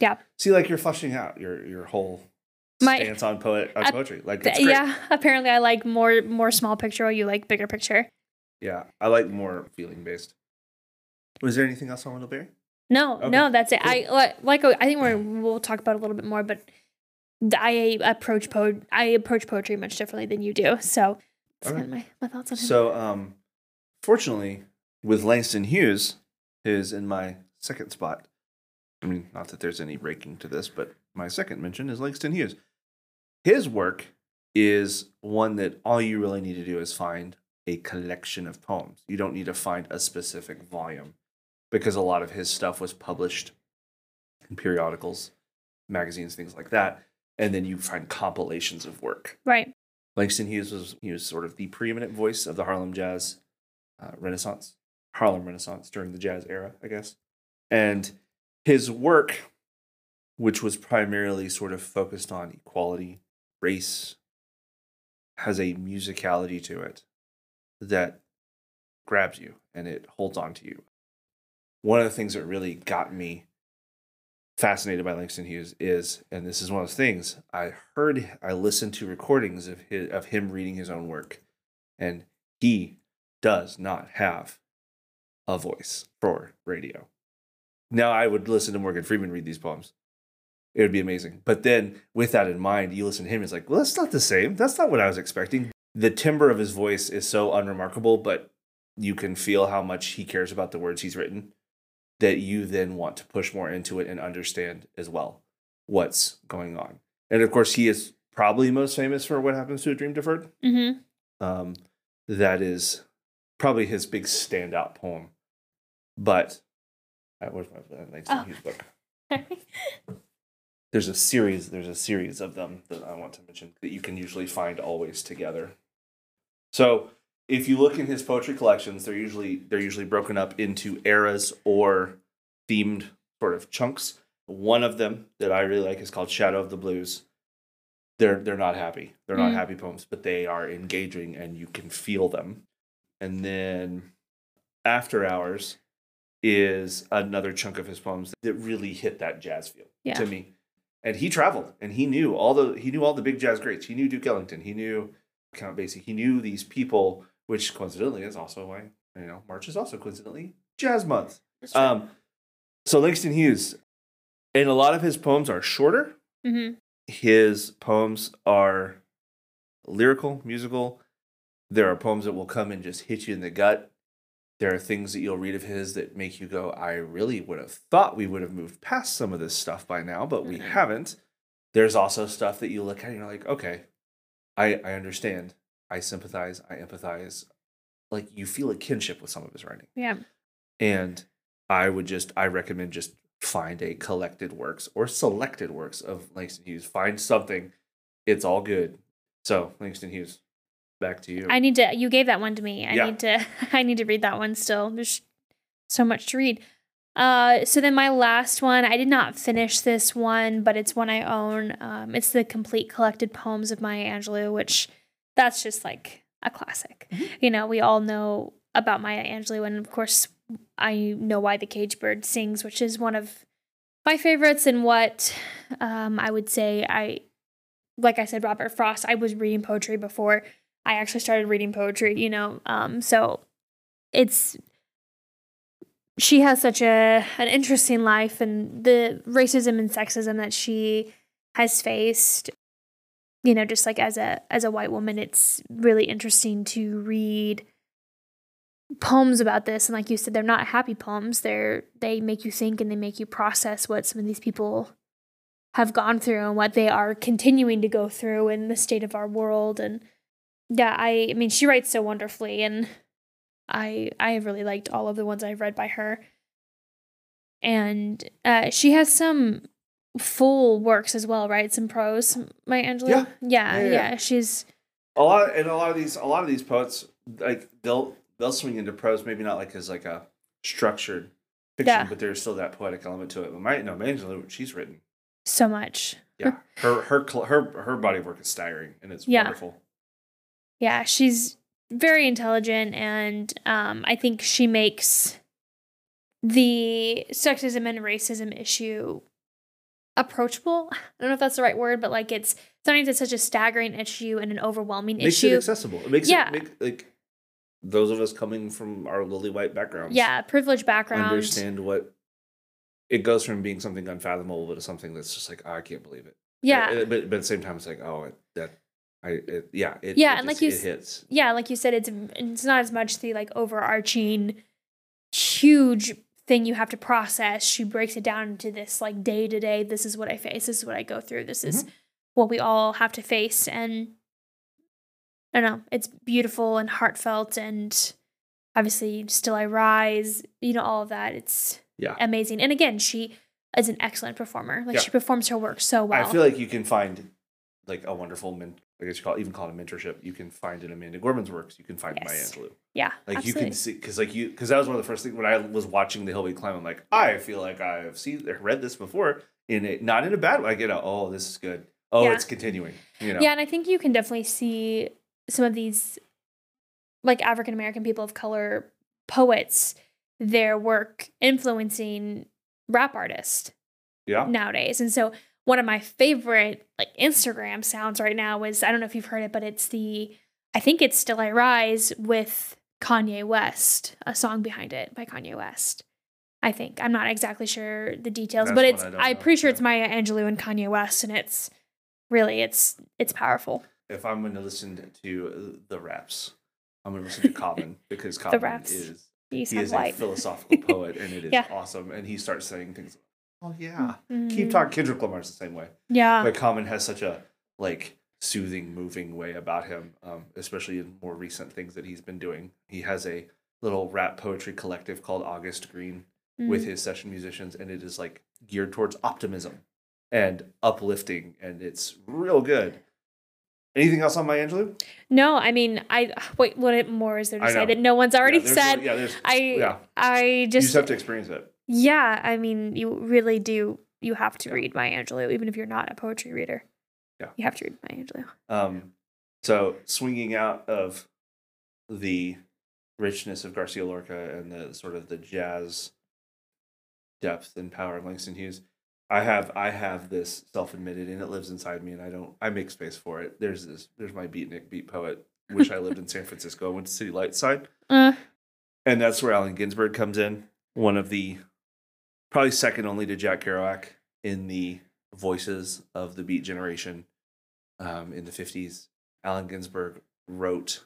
Yeah. See, like you're flushing out your your whole My- stance on poet on Uh, poetry. Like it's great. yeah. Apparently, I like more more small picture, while you like bigger picture. Yeah, I like more feeling based. Was there anything else on Wendell Berry? No, Okay, no, that's it. cool. I like, like I think we're we'll talk about a little bit more, but I approach po I approach poetry much differently than you do. So that's of my, my thoughts on him. So, um, fortunately, with Langston Hughes, is in my second spot. I mean, not that there's any ranking to this, but my second mention is Langston Hughes. His work is one that all you really need to do is find a collection of poems. You don't need to find a specific volume because a lot of his stuff was published in periodicals, magazines, things like that. And then you find compilations of work. right. Langston Hughes was he was sort of the preeminent voice of the Harlem jazz uh, Renaissance, Harlem Renaissance during the jazz era, I guess. And his work, which was primarily sort of focused on equality, race, has a musicality to it that grabs you and it holds on to you. One of the things that really got me fascinated by Langston Hughes is, and this is one of those things, I heard, I listened to recordings of his, of him reading his own work, and he does not have a voice for radio. Now I would listen to Morgan Freeman read these poems, it would be amazing. But then with that in mind, you listen to him, it's like, well, that's not the same. That's not what I was expecting. The timbre of his voice is so unremarkable, but you can feel how much he cares about the words he's written that you then want to push more into it and understand as well what's going on. And of course, he is probably most famous for what happens to a dream deferred. Mm-hmm. Um, that is probably his big standout poem. But uh, where's my uh, Langston Oh. Hughes book? There's a series. There's a series of them that I want to mention that you can usually find always together. So if you look in his poetry collections, they're usually they're usually broken up into eras or themed sort of chunks. One of them that I really like is called Shadow of the Blues. They're they're not happy. They're not Mm. happy poems, but they are engaging and you can feel them. And then After Hours is another chunk of his poems that really hit that jazz feel Yeah. to me. And he traveled and he knew all the he knew all the big jazz greats. He knew Duke Ellington. He knew Count Basie. He knew these people, which coincidentally is also why you know March is also coincidentally Jazz Month. Um, so Langston Hughes, and a lot of his poems are shorter. mm-hmm. His poems are lyrical, musical. There are poems that will come and just hit you in the gut. There are things that you'll read of his that make you go, I really would have thought we would have moved past some of this stuff by now, but we Mhm. haven't. There's also stuff that you look at and you're like, okay, I, I understand. I sympathize. I empathize. Like you feel a kinship with some of his writing. Yeah. And I would just, I recommend just find a collected works or selected works of Langston Hughes. Find something. It's all good. So, Langston Hughes, back to you. I need to. You gave that one to me. I Yeah. need to. I need to read that one still. There's so much to read. Uh, so then my last one, I did not finish this one, but it's one I own. Um, it's the complete collected poems of Maya Angelou, which that's just like a classic. Mhm. You know, we all know about Maya Angelou, and of course, I know why the cage bird sings, which is one of my favorites, and what um, I would say I, like I said, Robert Frost. I was reading poetry before I actually started reading poetry, you know. Um, so it's she has such a an interesting life and the racism and sexism that she has faced you know just like as a as a white woman it's really interesting to read poems about this. And like you said they're not happy poems. They're they make you think and they make you process what some of these people have gone through and what they are continuing to go through in the state of our world. And yeah i i mean she writes so wonderfully. And i i have really liked all of the ones i've read by her. And uh she has some full works as well right some prose Maya Angelou Yeah. yeah Yeah, yeah, yeah. she's a lot and a lot of these a lot of these poets like they'll they'll swing into prose maybe not like as like a structured fiction Yeah. but there's still that poetic element to it but Maya Angelou she's written so much yeah her her her her body of work is staggering and it's Yeah. wonderful yeah she's very intelligent and um i think she makes the sexism and racism issue approachable i don't know if that's the right word but like it's sometimes it's such a staggering issue and an overwhelming issue. makes it accessible it makes Yeah. it make like those of us coming from our lily white backgrounds yeah privileged background understand what it goes from being something unfathomable to something that's just like oh, I can't believe it. yeah Uh, but but at the same time, it's like oh it, that I it, yeah it, Yeah, it and like you it hits yeah, like you said, it's it's not as much the like overarching huge thing you have to process. She breaks it down into this like day to day. This is what I face. This is what I go through. This is mm-hmm. what we all have to face. And I don't know. It's beautiful and heartfelt, and obviously, still I rise. You know, all of that. It's yeah. amazing. And again, she is an excellent performer. Like Yeah. she performs her work so well. I feel like you can find like a wonderful men. I guess you call it, even call it a mentorship. You can find in Amanda Gorman's works. You can find in Maya Angelou. yeah, Like absolutely. you can see because like you because that was one of the first things when I was watching the Hill We Climb. I'm like I feel like I've seen read this before in it, not in a bad way. I get a, oh this is good. Oh Yeah. it's continuing. You know. Yeah, and I think you can definitely see some of these like African American people of color poets, their work influencing rap artists Yeah. nowadays. And so one of my favorite like Instagram sounds right now is I don't know if you've heard it, but it's the I think it's Still I Rise with Kanye West, a song behind it by Kanye West. I think I'm not exactly sure the details, That's but it's I I'm know, pretty sure it's Maya Angelou and Kanye West, and it's really it's it's powerful. If I'm going to listen to the raps, I'm going to listen to Common because Common is he is a philosophical poet and it is Yeah. awesome. And he starts saying things. Oh yeah, Mhm. keep talking. Kendrick Lamar's the same way. Yeah. But Common has such a like soothing, moving way about him, um, especially in more recent things that he's been doing. He has a little rap poetry collective called August Green with Mm. his session musicians, and it is like geared towards optimism and uplifting, and it's real good. Anything else on Maya Angelou? No, I mean, I wait. What more is there to I say know. that no one's already yeah, said? really- yeah, I yeah. I you just, just have to experience it. Yeah. I mean, you really do. You have to Yeah. read Maya Angelou, even if you're not a poetry reader. Yeah. You have to read Maya Angelou. Um, so swinging out of the richness of Garcia Lorca and the sort of the jazz depth and power of Langston Hughes, I have I have this self admitted and it lives inside me and I don't I make space for it. There's this there's my beatnik beat poet. Wish I lived in San Francisco. I went to City Lights side. Uh, And that's where Allen Ginsberg comes in. One of the probably second only to Jack Kerouac in the voices of the Beat generation um, in the fifties. Allen Ginsberg wrote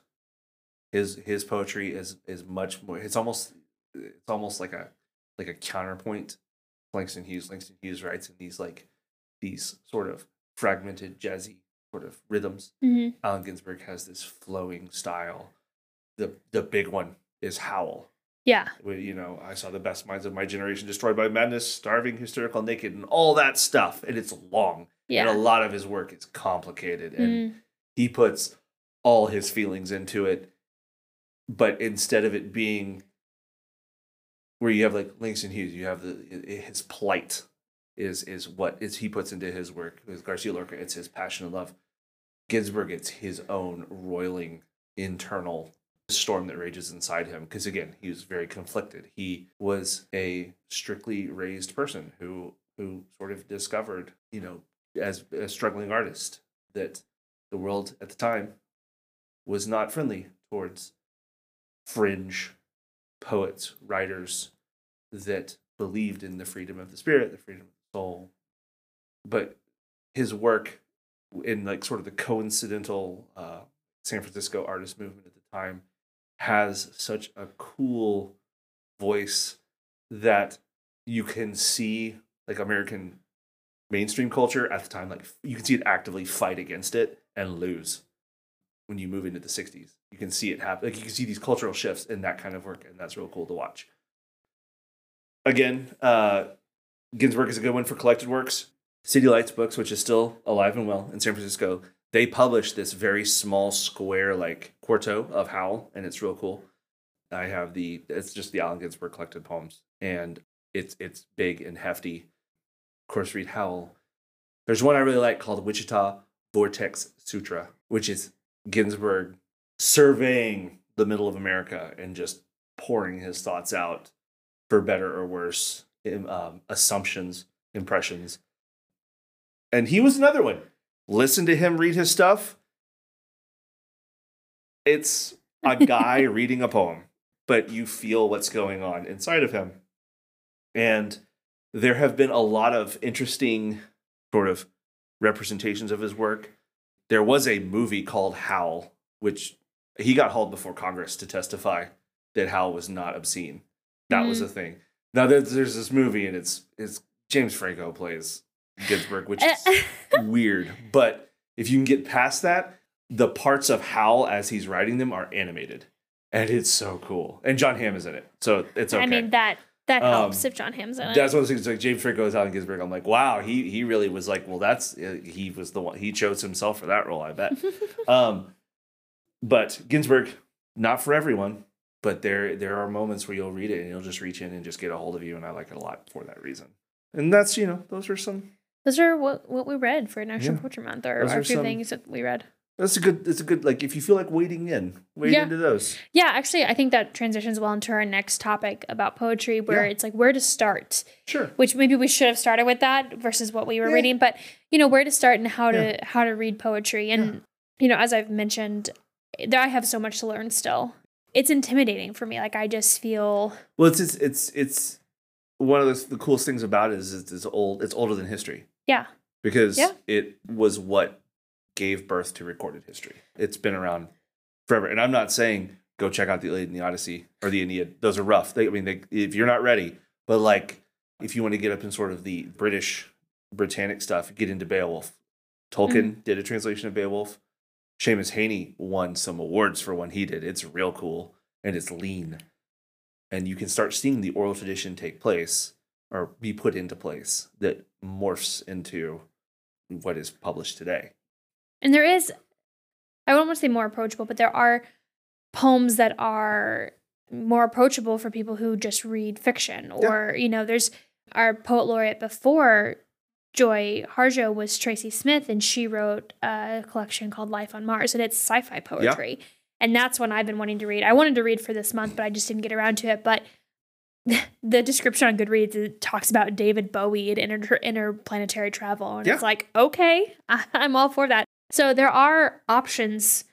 his his poetry is is much more. It's almost it's almost like a like a counterpoint. to Langston Hughes. Langston Hughes writes in these like these sort of fragmented jazzy sort of rhythms. mhm. Allen Ginsberg has this flowing style. The the big one is Howl. Yeah. You know, I saw the best minds of my generation destroyed by madness, starving, hysterical, naked, and all that stuff. And it's long. Yeah. And a lot of his work is complicated. And Mm. he puts all his feelings into it. But instead of it being where you have like Langston Hughes, you have the his plight is is what is he puts into his work. With Garcia Lorca, it's his passion and love. Ginsberg, it's his own roiling internal storm that rages inside him. Because again, he was very conflicted. He was a strictly raised person who who sort of discovered, you know, as a struggling artist, that the world at the time was not friendly towards fringe poets, writers that believed in the freedom of the spirit, the freedom of the soul. But his work in like sort of the coincidental uh, San Francisco artist movement at the time has such a cool voice that you can see like American mainstream culture at the time like you can see it actively fight against it and lose when you move into the 60s you can see it happen like you can see these cultural shifts in that kind of work and that's real cool to watch. Again uh ginsberg is a good one for collected works. City lights books which is still alive and well in san francisco they publish this very small square like quarto of howl and it's real cool. I have the it's just the allen ginsberg collected poems and it's it's big and hefty. Of course read howl. There's one i really like called wichita vortex sutra which is ginsberg surveying the middle of america and just pouring his thoughts out for better or worse um, assumptions impressions. And he was another one listen to him read his stuff it's a guy reading a poem but you feel what's going on inside of him. And there have been a lot of interesting sort of representations of his work. There was a movie called howl which he got hauled before congress to testify that howl was not obscene. That was Mm. a thing. Now there's, there's this movie and it's it's james franco plays ginsberg which is weird. But if you can get past that, the parts of Howl as he's writing them are animated, and it's so cool. And Jon Hamm is in it, so it's okay. I mean that that Um, helps if Jon Hamm's in it. that's one of the things. Like James Franco is Allen Ginsberg. I'm like, wow, he he really was like, well, that's uh, he was the one he chose himself for that role. I bet. um, but Ginsberg, not for everyone. But there there are moments where you'll read it and you'll just reach in and just get a hold of you, and I like it a lot for that reason. And that's you know those are some Those are what what we read for National Yeah. Poetry Month, or are few some- things that we read. That's a good. It's a good. Like if you feel like wading in, wade Yeah. into those. Yeah, actually, I think that transitions well into our next topic about poetry, where Yeah. it's like where to start. Sure. Which maybe we should have started with that versus what we were Yeah. reading, but you know where to start and how to how to read poetry, and you know as I've mentioned, eh, there I have so much to learn still. It's intimidating for me. Like I just feel Well, it's it's it's it's one of the, the coolest things about it is it's, it's old. It's older than history Yeah. because Yeah. it was what gave birth to recorded history. It's been around forever, and I'm not saying go check out the Iliad and the Odyssey or the Aeneid. Those are rough. They, I mean, they, if you're not ready, but like if you want to get up in sort of the British, Britannic stuff, get into Beowulf. Tolkien mm-hmm. did a translation of Beowulf. Seamus Heaney won some awards for one he did. It's real cool and it's lean. And you can start seeing the oral tradition take place or be put into place that morphs into what is published today. And there is, I don't want to say more approachable, but there are poems that are more approachable for people who just read fiction. Yeah. Or, you know, there's our poet laureate before Joy Harjo was Tracy Smith, and she wrote a collection called Life on Mars, and it's sci fi poetry. And that's one I've been wanting to read. I wanted to read for this month, but I just didn't get around to it. But the description on Goodreads it talks about David Bowie and inter- interplanetary travel, and Yeah. it's like, okay, I'm all for that. So there are options,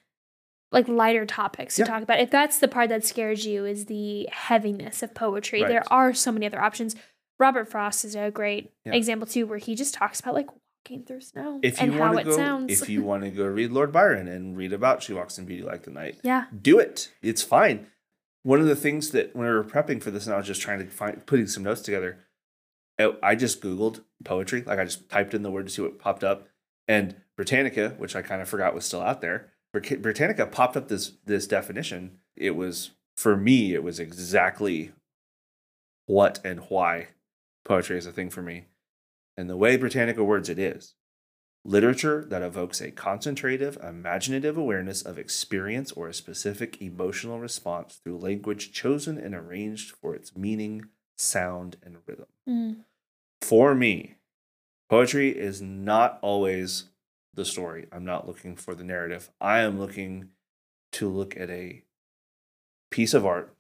like lighter topics to Yeah. talk about. If that's the part that scares you, is the heaviness of poetry. Right. There are so many other options. Robert Frost is a great Yeah. example too, where he just talks about like walking through snow If and how it go, sounds. if you want to go read Lord Byron and read about She Walks in Beauty Like the Night, yeah, do it. It's fine. One of the things that when we were prepping for this, and I was just trying to find putting some notes together, I- just Googled poetry. Like I just typed in the word to see what popped up, and Britannica, which I kind of forgot was still out there, Britannica popped up this this definition. It was for me, it was exactly what and why poetry is a thing for me, and the way Britannica words it is literature that evokes a concentrative, imaginative awareness of experience or a specific emotional response through language chosen and arranged for its meaning, sound, and rhythm. Mm. For me, poetry is not always the story. I'm not looking for the narrative. I am looking to look at a piece of art,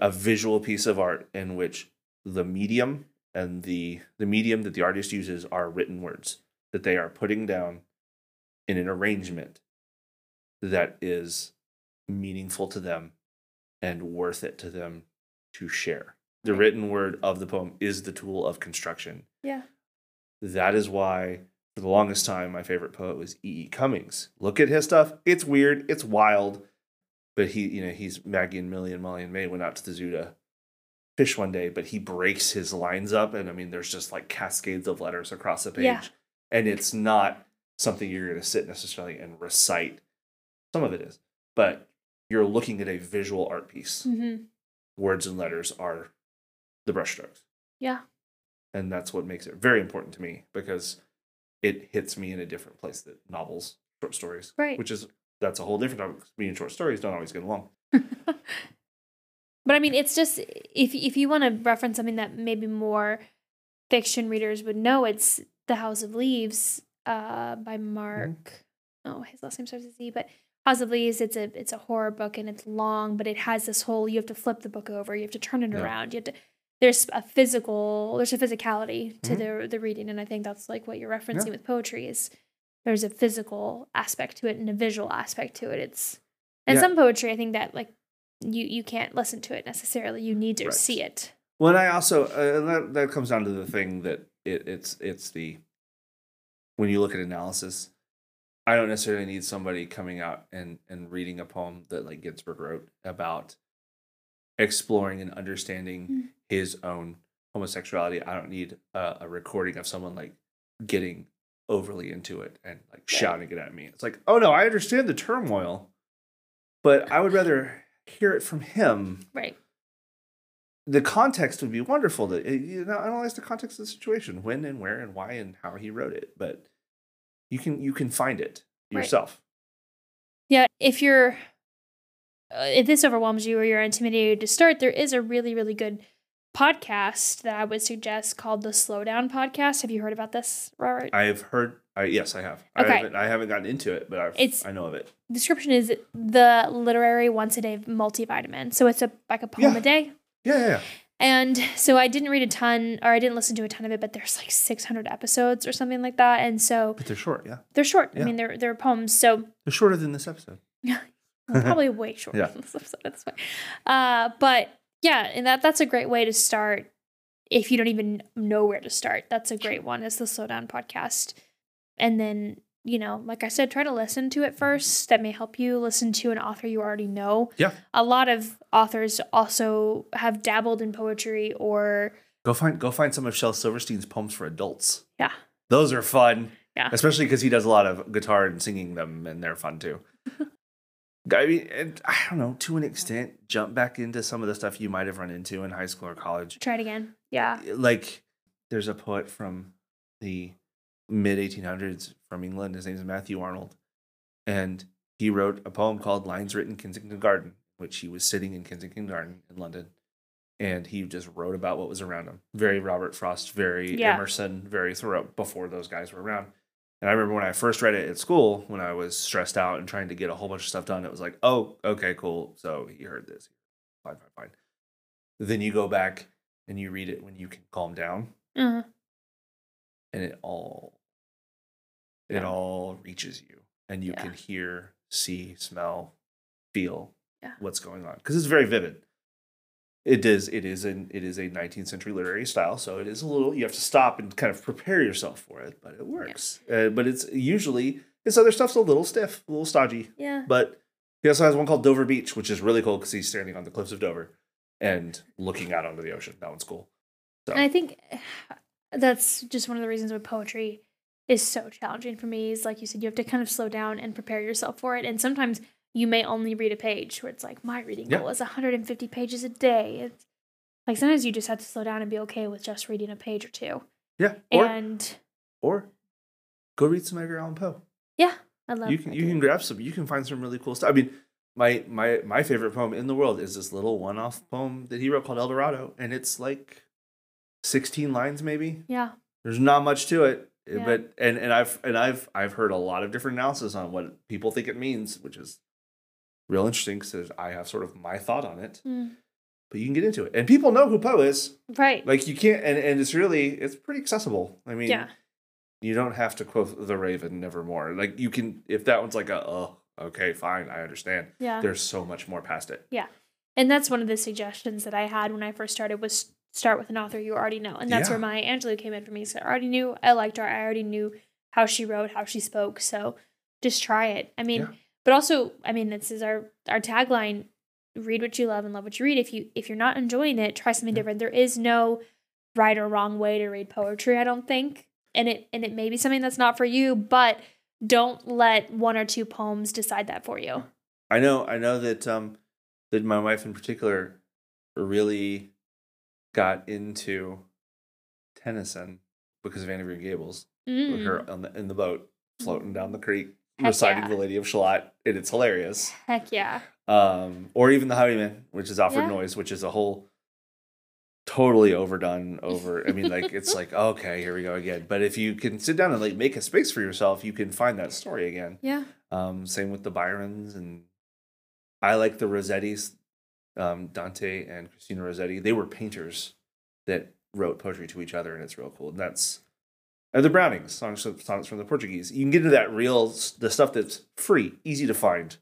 a visual piece of art in which the medium and the the medium that the artist uses are written words that they are putting down in an arrangement that is meaningful to them and worth it to them to share. The written word of the poem is the tool of construction. yeah, That is why, for the longest time, my favorite poet was E. E. Cummings. Look at his stuff; it's weird, it's wild, but he, you know, he's Maggie and Millie and Molly and May went out to the zoo to fish one day, but he breaks his lines up, and I mean, there's just like cascades of letters across the page, Yeah. And it's not something you're going to sit necessarily and recite. Some of it is, but you're looking at a visual art piece. hmm Words and letters are the brushstrokes yeah, and that's what makes it very important to me because it hits me in a different place that novels short stories Right. which is that's a whole different topic me and short stories don't always get along but I mean, it's just if if you want to reference something that maybe more fiction readers would know, it's The House of Leaves uh, by Mark. Oh, his last name starts with Z, but House of Leaves. It's a it's a horror book and it's long, but it has this whole. You have to flip the book over. You have to turn it Yeah. around. You have to. There's a physical. There's a physicality to Mhm. the the reading, and I think that's like what you're referencing Yeah. with poetry is. There's a physical aspect to it and a visual aspect to it. It's and Yeah. some poetry, I think that like you you can't listen to it necessarily. You need to Right. see it. well and i also uh, that, that comes down to the thing that it, it's it's the when you look at analysis i don't necessarily need somebody coming out and and reading a poem that like ginsberg wrote about exploring and understanding Mm. his own homosexuality. I don't need a, a recording of someone like getting overly into it and like shouting it at me. It's like, oh no, I understand the turmoil, but I would rather hear it from him. Right. The context would be wonderful to uh, you know analyze the context of the situation, when and where and why and how he wrote it. But you can you can find it Right. yourself. Yeah. If you're uh, if this overwhelms you or you're intimidated to start, there is a really really good podcast that I would suggest called the Slowdown Podcast. Have you heard about this, Robert? I have heard. I, yes, I have. I Okay. haven't. I haven't gotten into it, but I've, It's- I know of it. description is the literary once a day multivitamin. So it's a like a poem Yeah. a day. Yeah, yeah, yeah. And so I didn't read a ton or I didn't listen to a ton of it, but there's like 600 episodes or something like that. And so But they're short. Yeah, they're short. I mean, they're they're poems. So they're shorter than this episode. well, probably way shorter Yeah. than this episode at this point. Uh, but yeah, and that that's a great way to start if you don't even know where to start. That's a great one. Is the Slowdown podcast, and then you know, like I said, try to listen to it first. That may help you listen to an author you already know. Yeah. A lot of authors also have dabbled in poetry or Go find go find some of Shel Silverstein's poems for adults. Yeah. Those are fun. Yeah. Especially because he does a lot of guitar and singing them, and they're fun too. I mean, and I don't know, to an extent, jump back into some of the stuff you might have run into in high school or college. try it again. Yeah. Like, there's a poet from the mid 1800s from England. His name is Matthew Arnold. And he wrote a poem called Lines Written in Kensington Garden, which he was sitting in Kensington Garden in London. And he just wrote about what was around him. Very Robert Frost, very Yeah. Emerson, very Thoreau before those guys were around. And I remember when I first read it at school, when I was stressed out and trying to get a whole bunch of stuff done, it was like, oh, okay, cool. So he heard this. Fine, fine, fine. Then you go back and you read it when you can calm down Uh, and it all it Yeah. all reaches you and you Yeah. can hear see smell feel Yeah. what's going on because it's very vivid it is it is an it is a 19th century literary style so it is a little you have to stop and kind of prepare yourself for it but it works uh, but it's usually this other stuff's a little stiff a little stodgy yeah. but he also has one called dover beach which is really cool because he's standing on the cliffs of dover and looking out onto the ocean that one's cool so And I think that's just one of the reasons why poetry is so challenging for me. Is like you said, you have to kind of slow down and prepare yourself for it. And sometimes you may only read a page where it's like my reading Yeah. goal is 150 pages a day. It's like sometimes you just have to slow down and be okay with just reading a page or two. yeah or and or go read some Edgar Allan Poe. yeah, I love You can you can grab some. You can find some really cool stuff. I mean, my my my favorite poem in the world is this little one off poem that he wrote called El Dorado, and it's like sixteen lines maybe. Yeah, There's not much to it, Yeah. but and and I've and I've I've heard a lot of different analysis on what people think it means, which is real interesting because I have sort of my thought on it. Mm. But you can get into it, and people know who Poe is. right. Like you can't, and and it's really it's pretty accessible. I mean, yeah, you don't have to quote the Raven Nevermore. Like you can, if that one's like a, oh, okay, fine, I understand. yeah. There's so much more past it. Yeah, and that's one of the suggestions that I had when I first started was start with an author you already know. And that's Yeah. where Maya Angelou came in for me. So I already knew I liked her. I already knew how she wrote, how she spoke. So just try it. I mean, Yeah. but also, I mean, this is our our tagline, read what you love and love what you read. If you if you're not enjoying it, try something Yeah. different. There is no right or wrong way to read poetry, I don't think. And it and it may be something that's not for you, but don't let one or two poems decide that for you. I know, I know that um, that my wife in particular really got into Tennyson because of Anne of Green Gables. With Mm. her on the, in the boat floating down the creek, Heck reciting yeah. the Lady of Shalott, and it's hilarious. Heck yeah. um, or even the Highwayman, which is Alfred Yeah. Noyes, which is a whole totally overdone over. I mean, like it's like okay, here we go again. But if you can sit down and like make a space for yourself, you can find that story again. Yeah. Um, same with the Byrons, and I like the Rossettis, um, Dante and Christina Rossetti. They were painters that wrote poetry to each other, and it's real cool. And that's and the Brownings, songs, songs from the Portuguese. You can get into that real the stuff that's free, easy to find,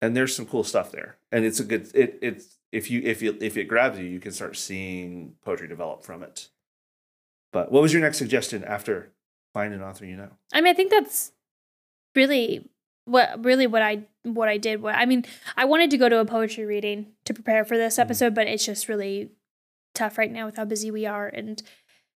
and there's some cool stuff there. And it's a good it it's if you if you if it grabs you, you can start seeing poetry develop from it. But what was your next suggestion after find an author you know? I mean, I think that's really what really what I what I did. What I mean, I wanted to go to a poetry reading to prepare for this Mhm. episode, but it's just really tough right now with how busy we are and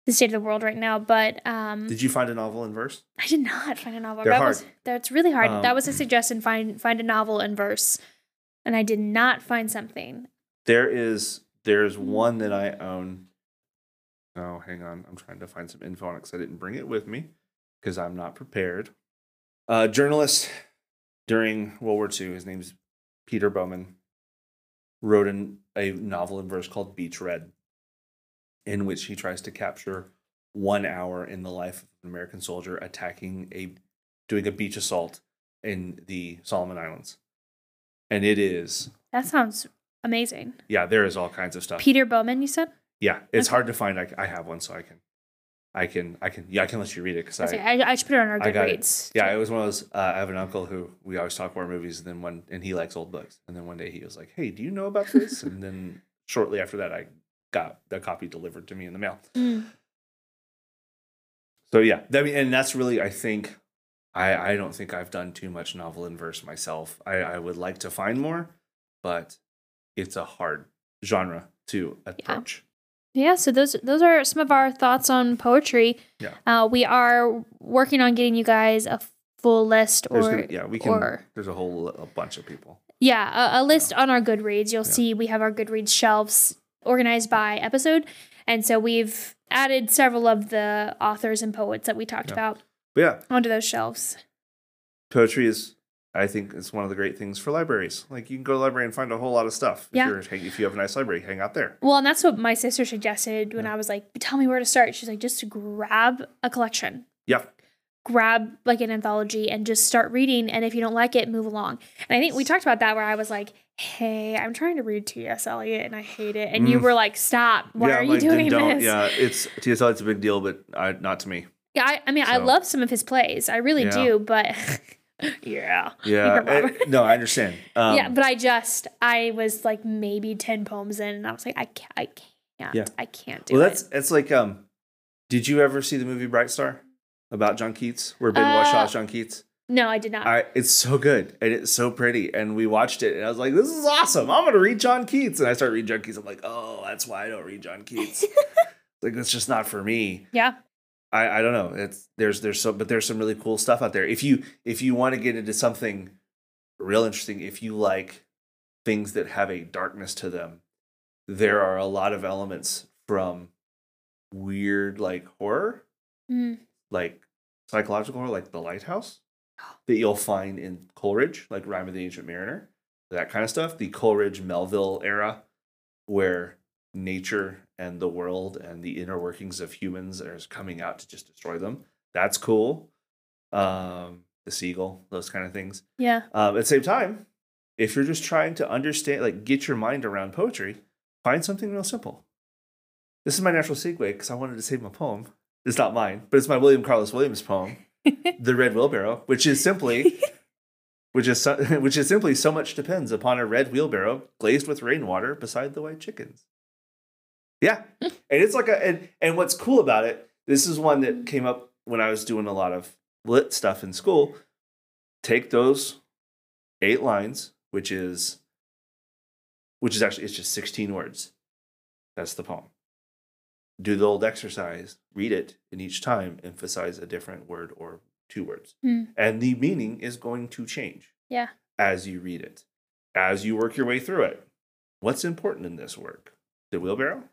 the state of the world right now. But um, Did you find a novel in verse? I did not find a novel. They're that hard. was that's really hard. Um, that was a suggestion. Find find a novel in verse, and I did not find something. There is there's Mm. one that I own. Oh, hang on. I'm trying to find some info on it because I didn't bring it with me because I'm not prepared. A journalist during World War II, his name's Peter Bowman, wrote an, a novel in verse called Beach Red, in which he tries to capture one hour in the life of an American soldier attacking a doing a beach assault in the Solomon Islands. And it is That sounds amazing. yeah, there is all kinds of stuff. Peter Bowman, you said? Yeah, it's hard to find. I, I have one, so I can, I can, I can. Yeah, I can let you read it because I. I, I should put it on our. Goodreads. Yeah, it was one of those. Uh, I have an uncle who we always talk war movies, and then one, and he likes old books. And then one day he was like, "Hey, do you know about this?" and then shortly after that, I got the copy delivered to me in the mail. Mm. So yeah, I mean, and that's really, I think, I I don't think I've done too much novel in verse myself. I I would like to find more, but it's a hard genre to approach. Yeah, so those those are some of our thoughts on poetry. Yeah. Uh, we are working on getting you guys a full list or gonna, yeah, we can. or there's a whole a bunch of people. yeah, a, a list on our Goodreads. You'll Yeah. see we have our Goodreads shelves organized by episode, and so we've added several of the authors and poets that we talked Yeah. about But yeah, onto those shelves. poetry is. I think it's one of the great things for libraries. Like you can go to the library and find a whole lot of stuff. Yeah. If, you're, if you have a nice library, hang out there. Well, and that's what my sister suggested when Yeah. I was like, "Tell me where to start." She's like, "Just grab a collection." Yeah. grab like an anthology and just start reading and if you don't like it move along and i think we talked about that where i was like hey i'm trying to read ts eliot and i hate it and you Mm. were like stop why yeah, are you like, doing don't, this Yeah, it's TS Eliot's a big deal, but I, not to me. yeah I, I mean i love some of his plays i really Yeah. do but yeah Yeah, eh, no, I understand. Um, yeah but i just i was like maybe 10 poems in and i was like i can't i can't Yeah. i can't do well, it that's it's like um. Did you ever see the movie Bright Star about John Keats, where Ben Uh, Whishaw John Keats? no i did not I, it's so good and it's so pretty, and we watched it, and I was like, "This is awesome! I'm gonna read John Keats." And I started reading John Keats. I'm like, "Oh, that's why I don't read John Keats. like that's just not for me." yeah I, I don't know. It's there's there's so but there's some really cool stuff out there. If you if you want to get into something real interesting, if you like things that have a darkness to them, there are a lot of elements from weird like horror, Mm. like psychological horror, like The Lighthouse, that you'll find in Coleridge, like Rime of the Ancient Mariner, that kind of stuff. The Coleridge Melville era, where nature and the world and the inner workings of humans are coming out to just destroy them. That's cool. Um, the seagull, those kind of things. yeah Um, at the same time, if you're just trying to understand, like get your mind around poetry, find something real simple. This is my natural segue because I wanted to save my poem. It's not mine, but it's my William Carlos Williams poem, "The Red Wheelbarrow," which is simply, which is so, which is simply so much depends upon a red wheelbarrow glazed with rainwater beside the white chickens. Yeah, and it's like a and and what's cool about it, this is one that came up when I was doing a lot of lit stuff in school. Take those eight lines, which is which is actually it's just 16 words. That's the poem. Do the old exercise, read it, and each time emphasize a different word or two words. Hmm. And the meaning is going to change yeah as you read it, as you work your way through it. What's important in this work? The wheelbarrow,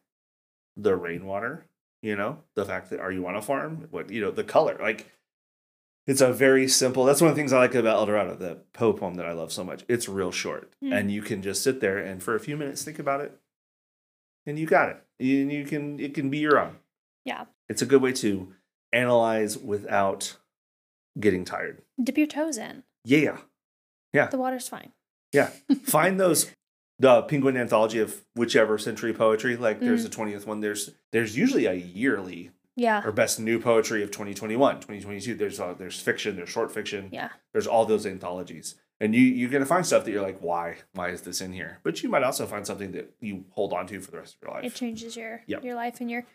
the rainwater, you know, the fact that are you on a farm? What you know, the color. Like it's a very simple. That's one of the things I like about El Dorado, the Poe poem that I love so much. It's real short, Hmm. and you can just sit there and for a few minutes think about it, and you got it. And you can it can be your own. yeah It's a good way to analyze without getting tired. dip your toes in Yeah. Yeah. the water's fine Yeah. Find those the Penguin anthology of whichever century poetry. Like there's Mm. a twentieth one. There's there's usually a yearly yeah or best new poetry of 2021, 2022. There's uh, there's fiction, there's short fiction. yeah There's all those anthologies. And you you're gonna find stuff that you're like, why? Why is this in here? But you might also find something that you hold on to for the rest of your life. it changes your Yep. your life and your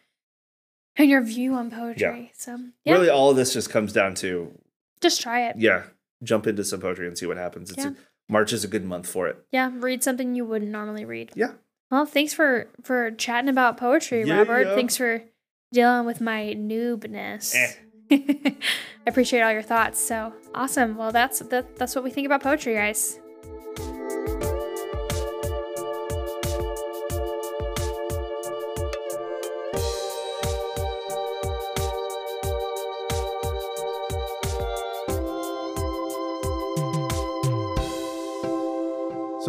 and your view on poetry. So yeah, Really all of this just comes down to just try it. yeah, jump into some poetry and see what happens. It's Yeah. a, March is a good month for it. Yeah, read something you wouldn't normally read. Yeah. Well, thanks for for chatting about poetry, Yeah, Robert. yeah. Thanks for dealing with my noobness. Eh. I appreciate all your thoughts. So awesome. Well, that's that, that's what we think about poetry, guys.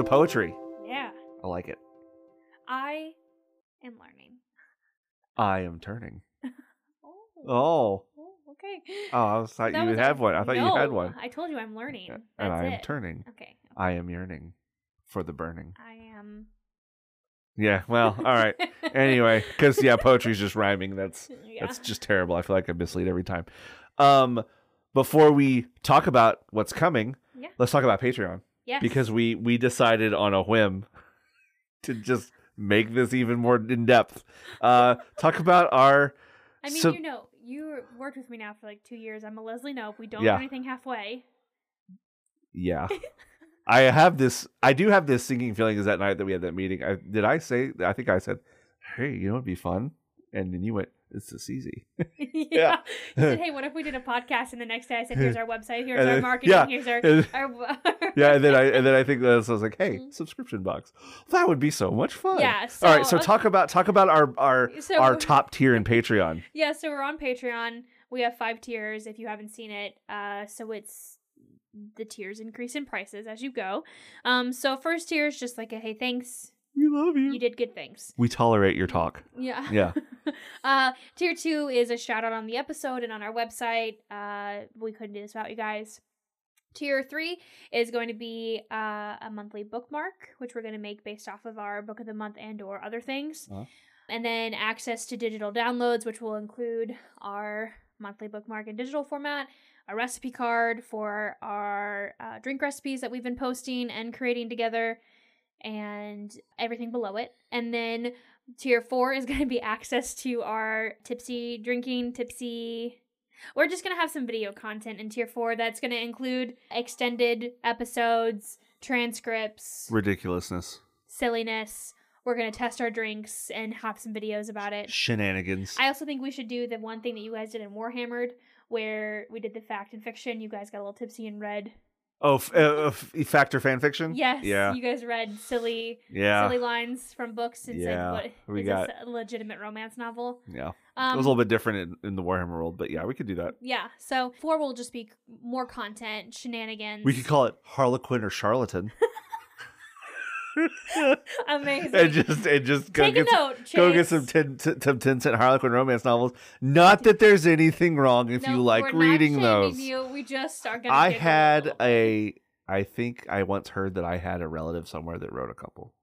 Poetry, Yeah, I like it. I am learning. I am turning. Oh, Oh, okay. oh, I was thought That you was had a- one. I thought you had one. I told you I'm learning. and I am it. turning. Okay. I am yearning for the burning. I am. Yeah. Well, all right. anyway, because yeah, poetry's just rhyming. That's Yeah. that's just terrible. I feel like I mislead every time. Um, before we talk about what's coming, Yeah. let's talk about Patreon Yes. because we we decided on a whim to just make this even more in depth. Uh, talk about our I mean, So- you know, you worked with me now for like two years. I'm a Leslie Knope. We don't Yeah. do anything halfway. yeah. I have this. I do have this sinking feeling. Is that night that we had that meeting? I, did I say? I think I said, "Hey, you know, it'd be fun," and then you went, "It's this easy." yeah. You said, hey, what if we did a podcast and the next day I said, here's our website, here's And our marketing, yeah. here's our, And- our yeah, and then I and then I think that I was like, "Hey, Mhm. subscription box, that would be so much fun." Yeah, so, All right, so uh, talk about talk about our our So our top tier in Patreon. Yeah, so we're on Patreon. We have five tiers if you haven't seen it. Uh, so it's the tiers increase in prices as you go. Um, so first tier is just like a hey, thanks, We love you. you did good things. We tolerate your talk. Yeah. Yeah. uh, tier two is a shout out on the episode and on our website. Uh, we couldn't do this without you guys. Tier three is going to be uh, a monthly bookmark, which we're going to make based off of our book of the month and or other things. Uh-huh. And then access to digital downloads, which will include our monthly bookmark in digital format, a recipe card for our uh, drink recipes that we've been posting and creating together, and everything below it. And then tier four is going to be access to our tipsy drinking, tipsy. We're just going to have some video content in tier four that's going to include extended episodes, transcripts, Ridiculousness. silliness. We're going to test our drinks and have some videos about it. Shenanigans. I also think we should do the one thing that you guys did in Warhammered, where we did the fact and fiction. You guys got a little tipsy and read. Oh, f- uh, f- factor fan fiction? Yes, Yeah. you guys read silly, Yeah. silly lines from books and Yeah, said, "What we is got- this a legitimate romance novel?" Yeah. Um, it was a little bit different in, in the Warhammer world, but yeah, we could do that. Yeah, so four will just be more content, shenanigans. We could call it Harlequin or Charlatan. amazing. and just and just go Take a get some, note. go get Chase. some ten, t- some ten cent Harlequin romance novels. Not that there's anything wrong if No, you like reading those. You. We just are gonna. I had a. I think I once heard that I had a relative somewhere that wrote a couple.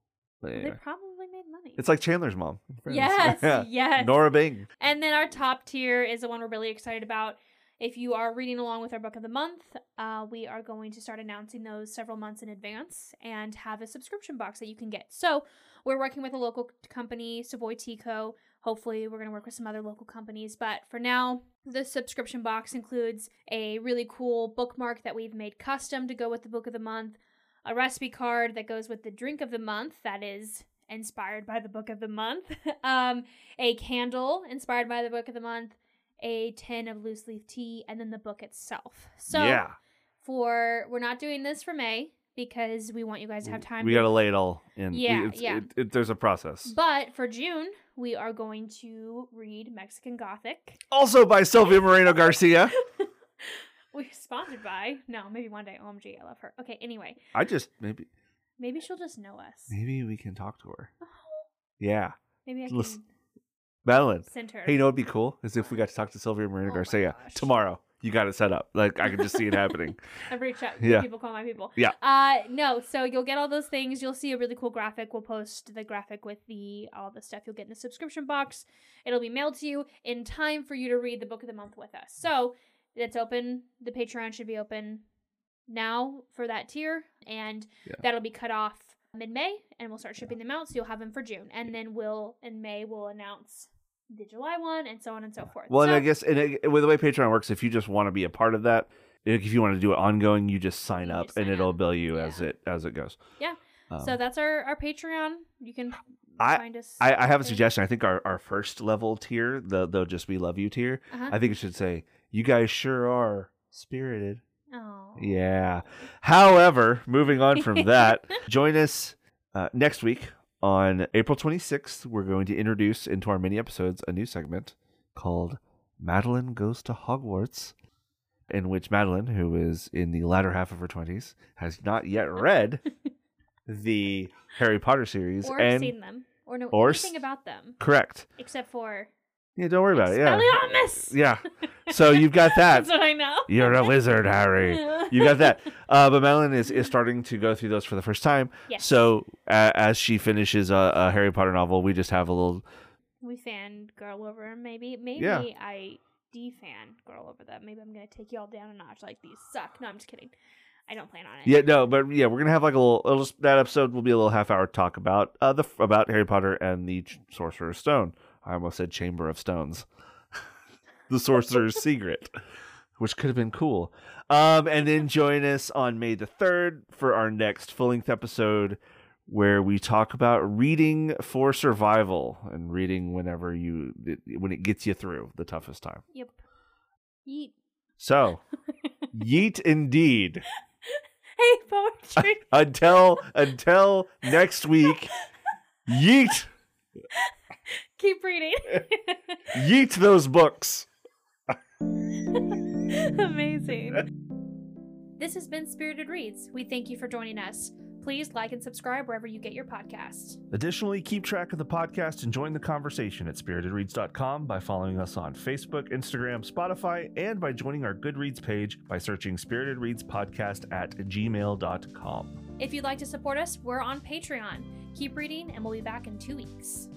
But They probably made money. It's like Chandler's mom. yes, Yeah. yes. Nora Bing. And then our top tier is the one we're really excited about. If you are reading along with our book of the month, uh, we are going to start announcing those several months in advance and have a subscription box that you can get. So we're working with a local company, Savoy Tico. Hopefully, we're going to work with some other local companies. But for now, the subscription box includes a really cool bookmark that we've made custom to go with the book of the month, a recipe card that goes with the drink of the month that is inspired by the book of the month, um, a candle inspired by the book of the month, a tin of loose leaf tea, and then the book itself. So yeah, for we're not doing this for May because we want you guys to have time. we got to lay it all in. We- Yeah, yeah. It, it, there's a process. But for June, we are going to read Mexican Gothic. Also by Silvia Moreno Garcia. We're sponsored by no, maybe one day. OMG, I love her. Okay, anyway, I just maybe maybe she'll just know us. maybe we can talk to her. Oh, Yeah, maybe I can Listen, Madeline. send her. Hey, you know what'd be cool is if we got to talk to Sylvia Marina Oh Garcia tomorrow. You got it set up. Like I can just see it happening. I've reached out. Yeah. People call my people. Yeah. Uh no, so you'll get all those things. You'll see a really cool graphic. We'll post the graphic with the all the stuff you'll get in the subscription box. It'll be mailed to you in time for you to read the book of the month with us. So it's open. The Patreon should be open now for that tier, and Yeah. that'll be cut off mid May, and we'll start shipping them out. So you'll have them for June, and then we'll in May we'll announce the July one, and so on and so forth. Well, and I guess and it, with the way Patreon works, if you just want to be a part of that, if you want to do it ongoing, you just sign You up just and sign it'll up. bill you Yeah. as it as it goes. Yeah. Um, so that's our our Patreon. You can I- find us. I, I have a suggestion. I think our, our first level tier, the they'll just be love you tier. Uh-huh. I think it should say, "You guys sure are spirited." Oh. Yeah. However, moving on from that, join us uh, next week on April 26th. We're going to introduce into our mini episodes a new segment called Madeline Goes to Hogwarts, in which Madeline, who is in the latter half of her 20s, has not yet read the Harry Potter series. Or and seen them. Or know or anything s- about them. Correct. Except for Yeah, don't worry about it. Yeah. Expelliarmus! Yeah. So you've got that. That's what I know. You're a wizard, Harry. You got that. Uh, but Madeline is, is starting to go through those for the first time. Yes. So uh, as she finishes a, a Harry Potter novel, we just have a little. we fan girl over maybe maybe Yeah. I defan girl over them. Maybe I'm gonna take y'all down a notch like these suck. No, I'm just kidding. I don't plan on it. Yeah, no, but yeah, we're gonna have like a little. it'll just- that episode will be a little half hour talk about uh the about Harry Potter and the Ch- Sorcerer's Stone. I almost said Chamber of Stones, the Sorcerer's Secret, which could have been cool. Um, and then join us on May the third for our next full length episode where we talk about reading for survival and reading whenever you when it gets you through the toughest time. Yep. Yeet. So, yeet indeed. Hey, poetry. until until next week yeet Keep reading. yeet those books Amazing. This has been Spirited Reads. We thank you for joining us. Please like and subscribe wherever you get your podcasts. additionally keep track of the podcast and join the conversation at spiritedreads.com by following us on facebook instagram spotify and by joining our goodreads page by searching spirited reads podcast at gmail.com If you'd like to support us, we're on Patreon. Keep reading, and we'll be back in two weeks.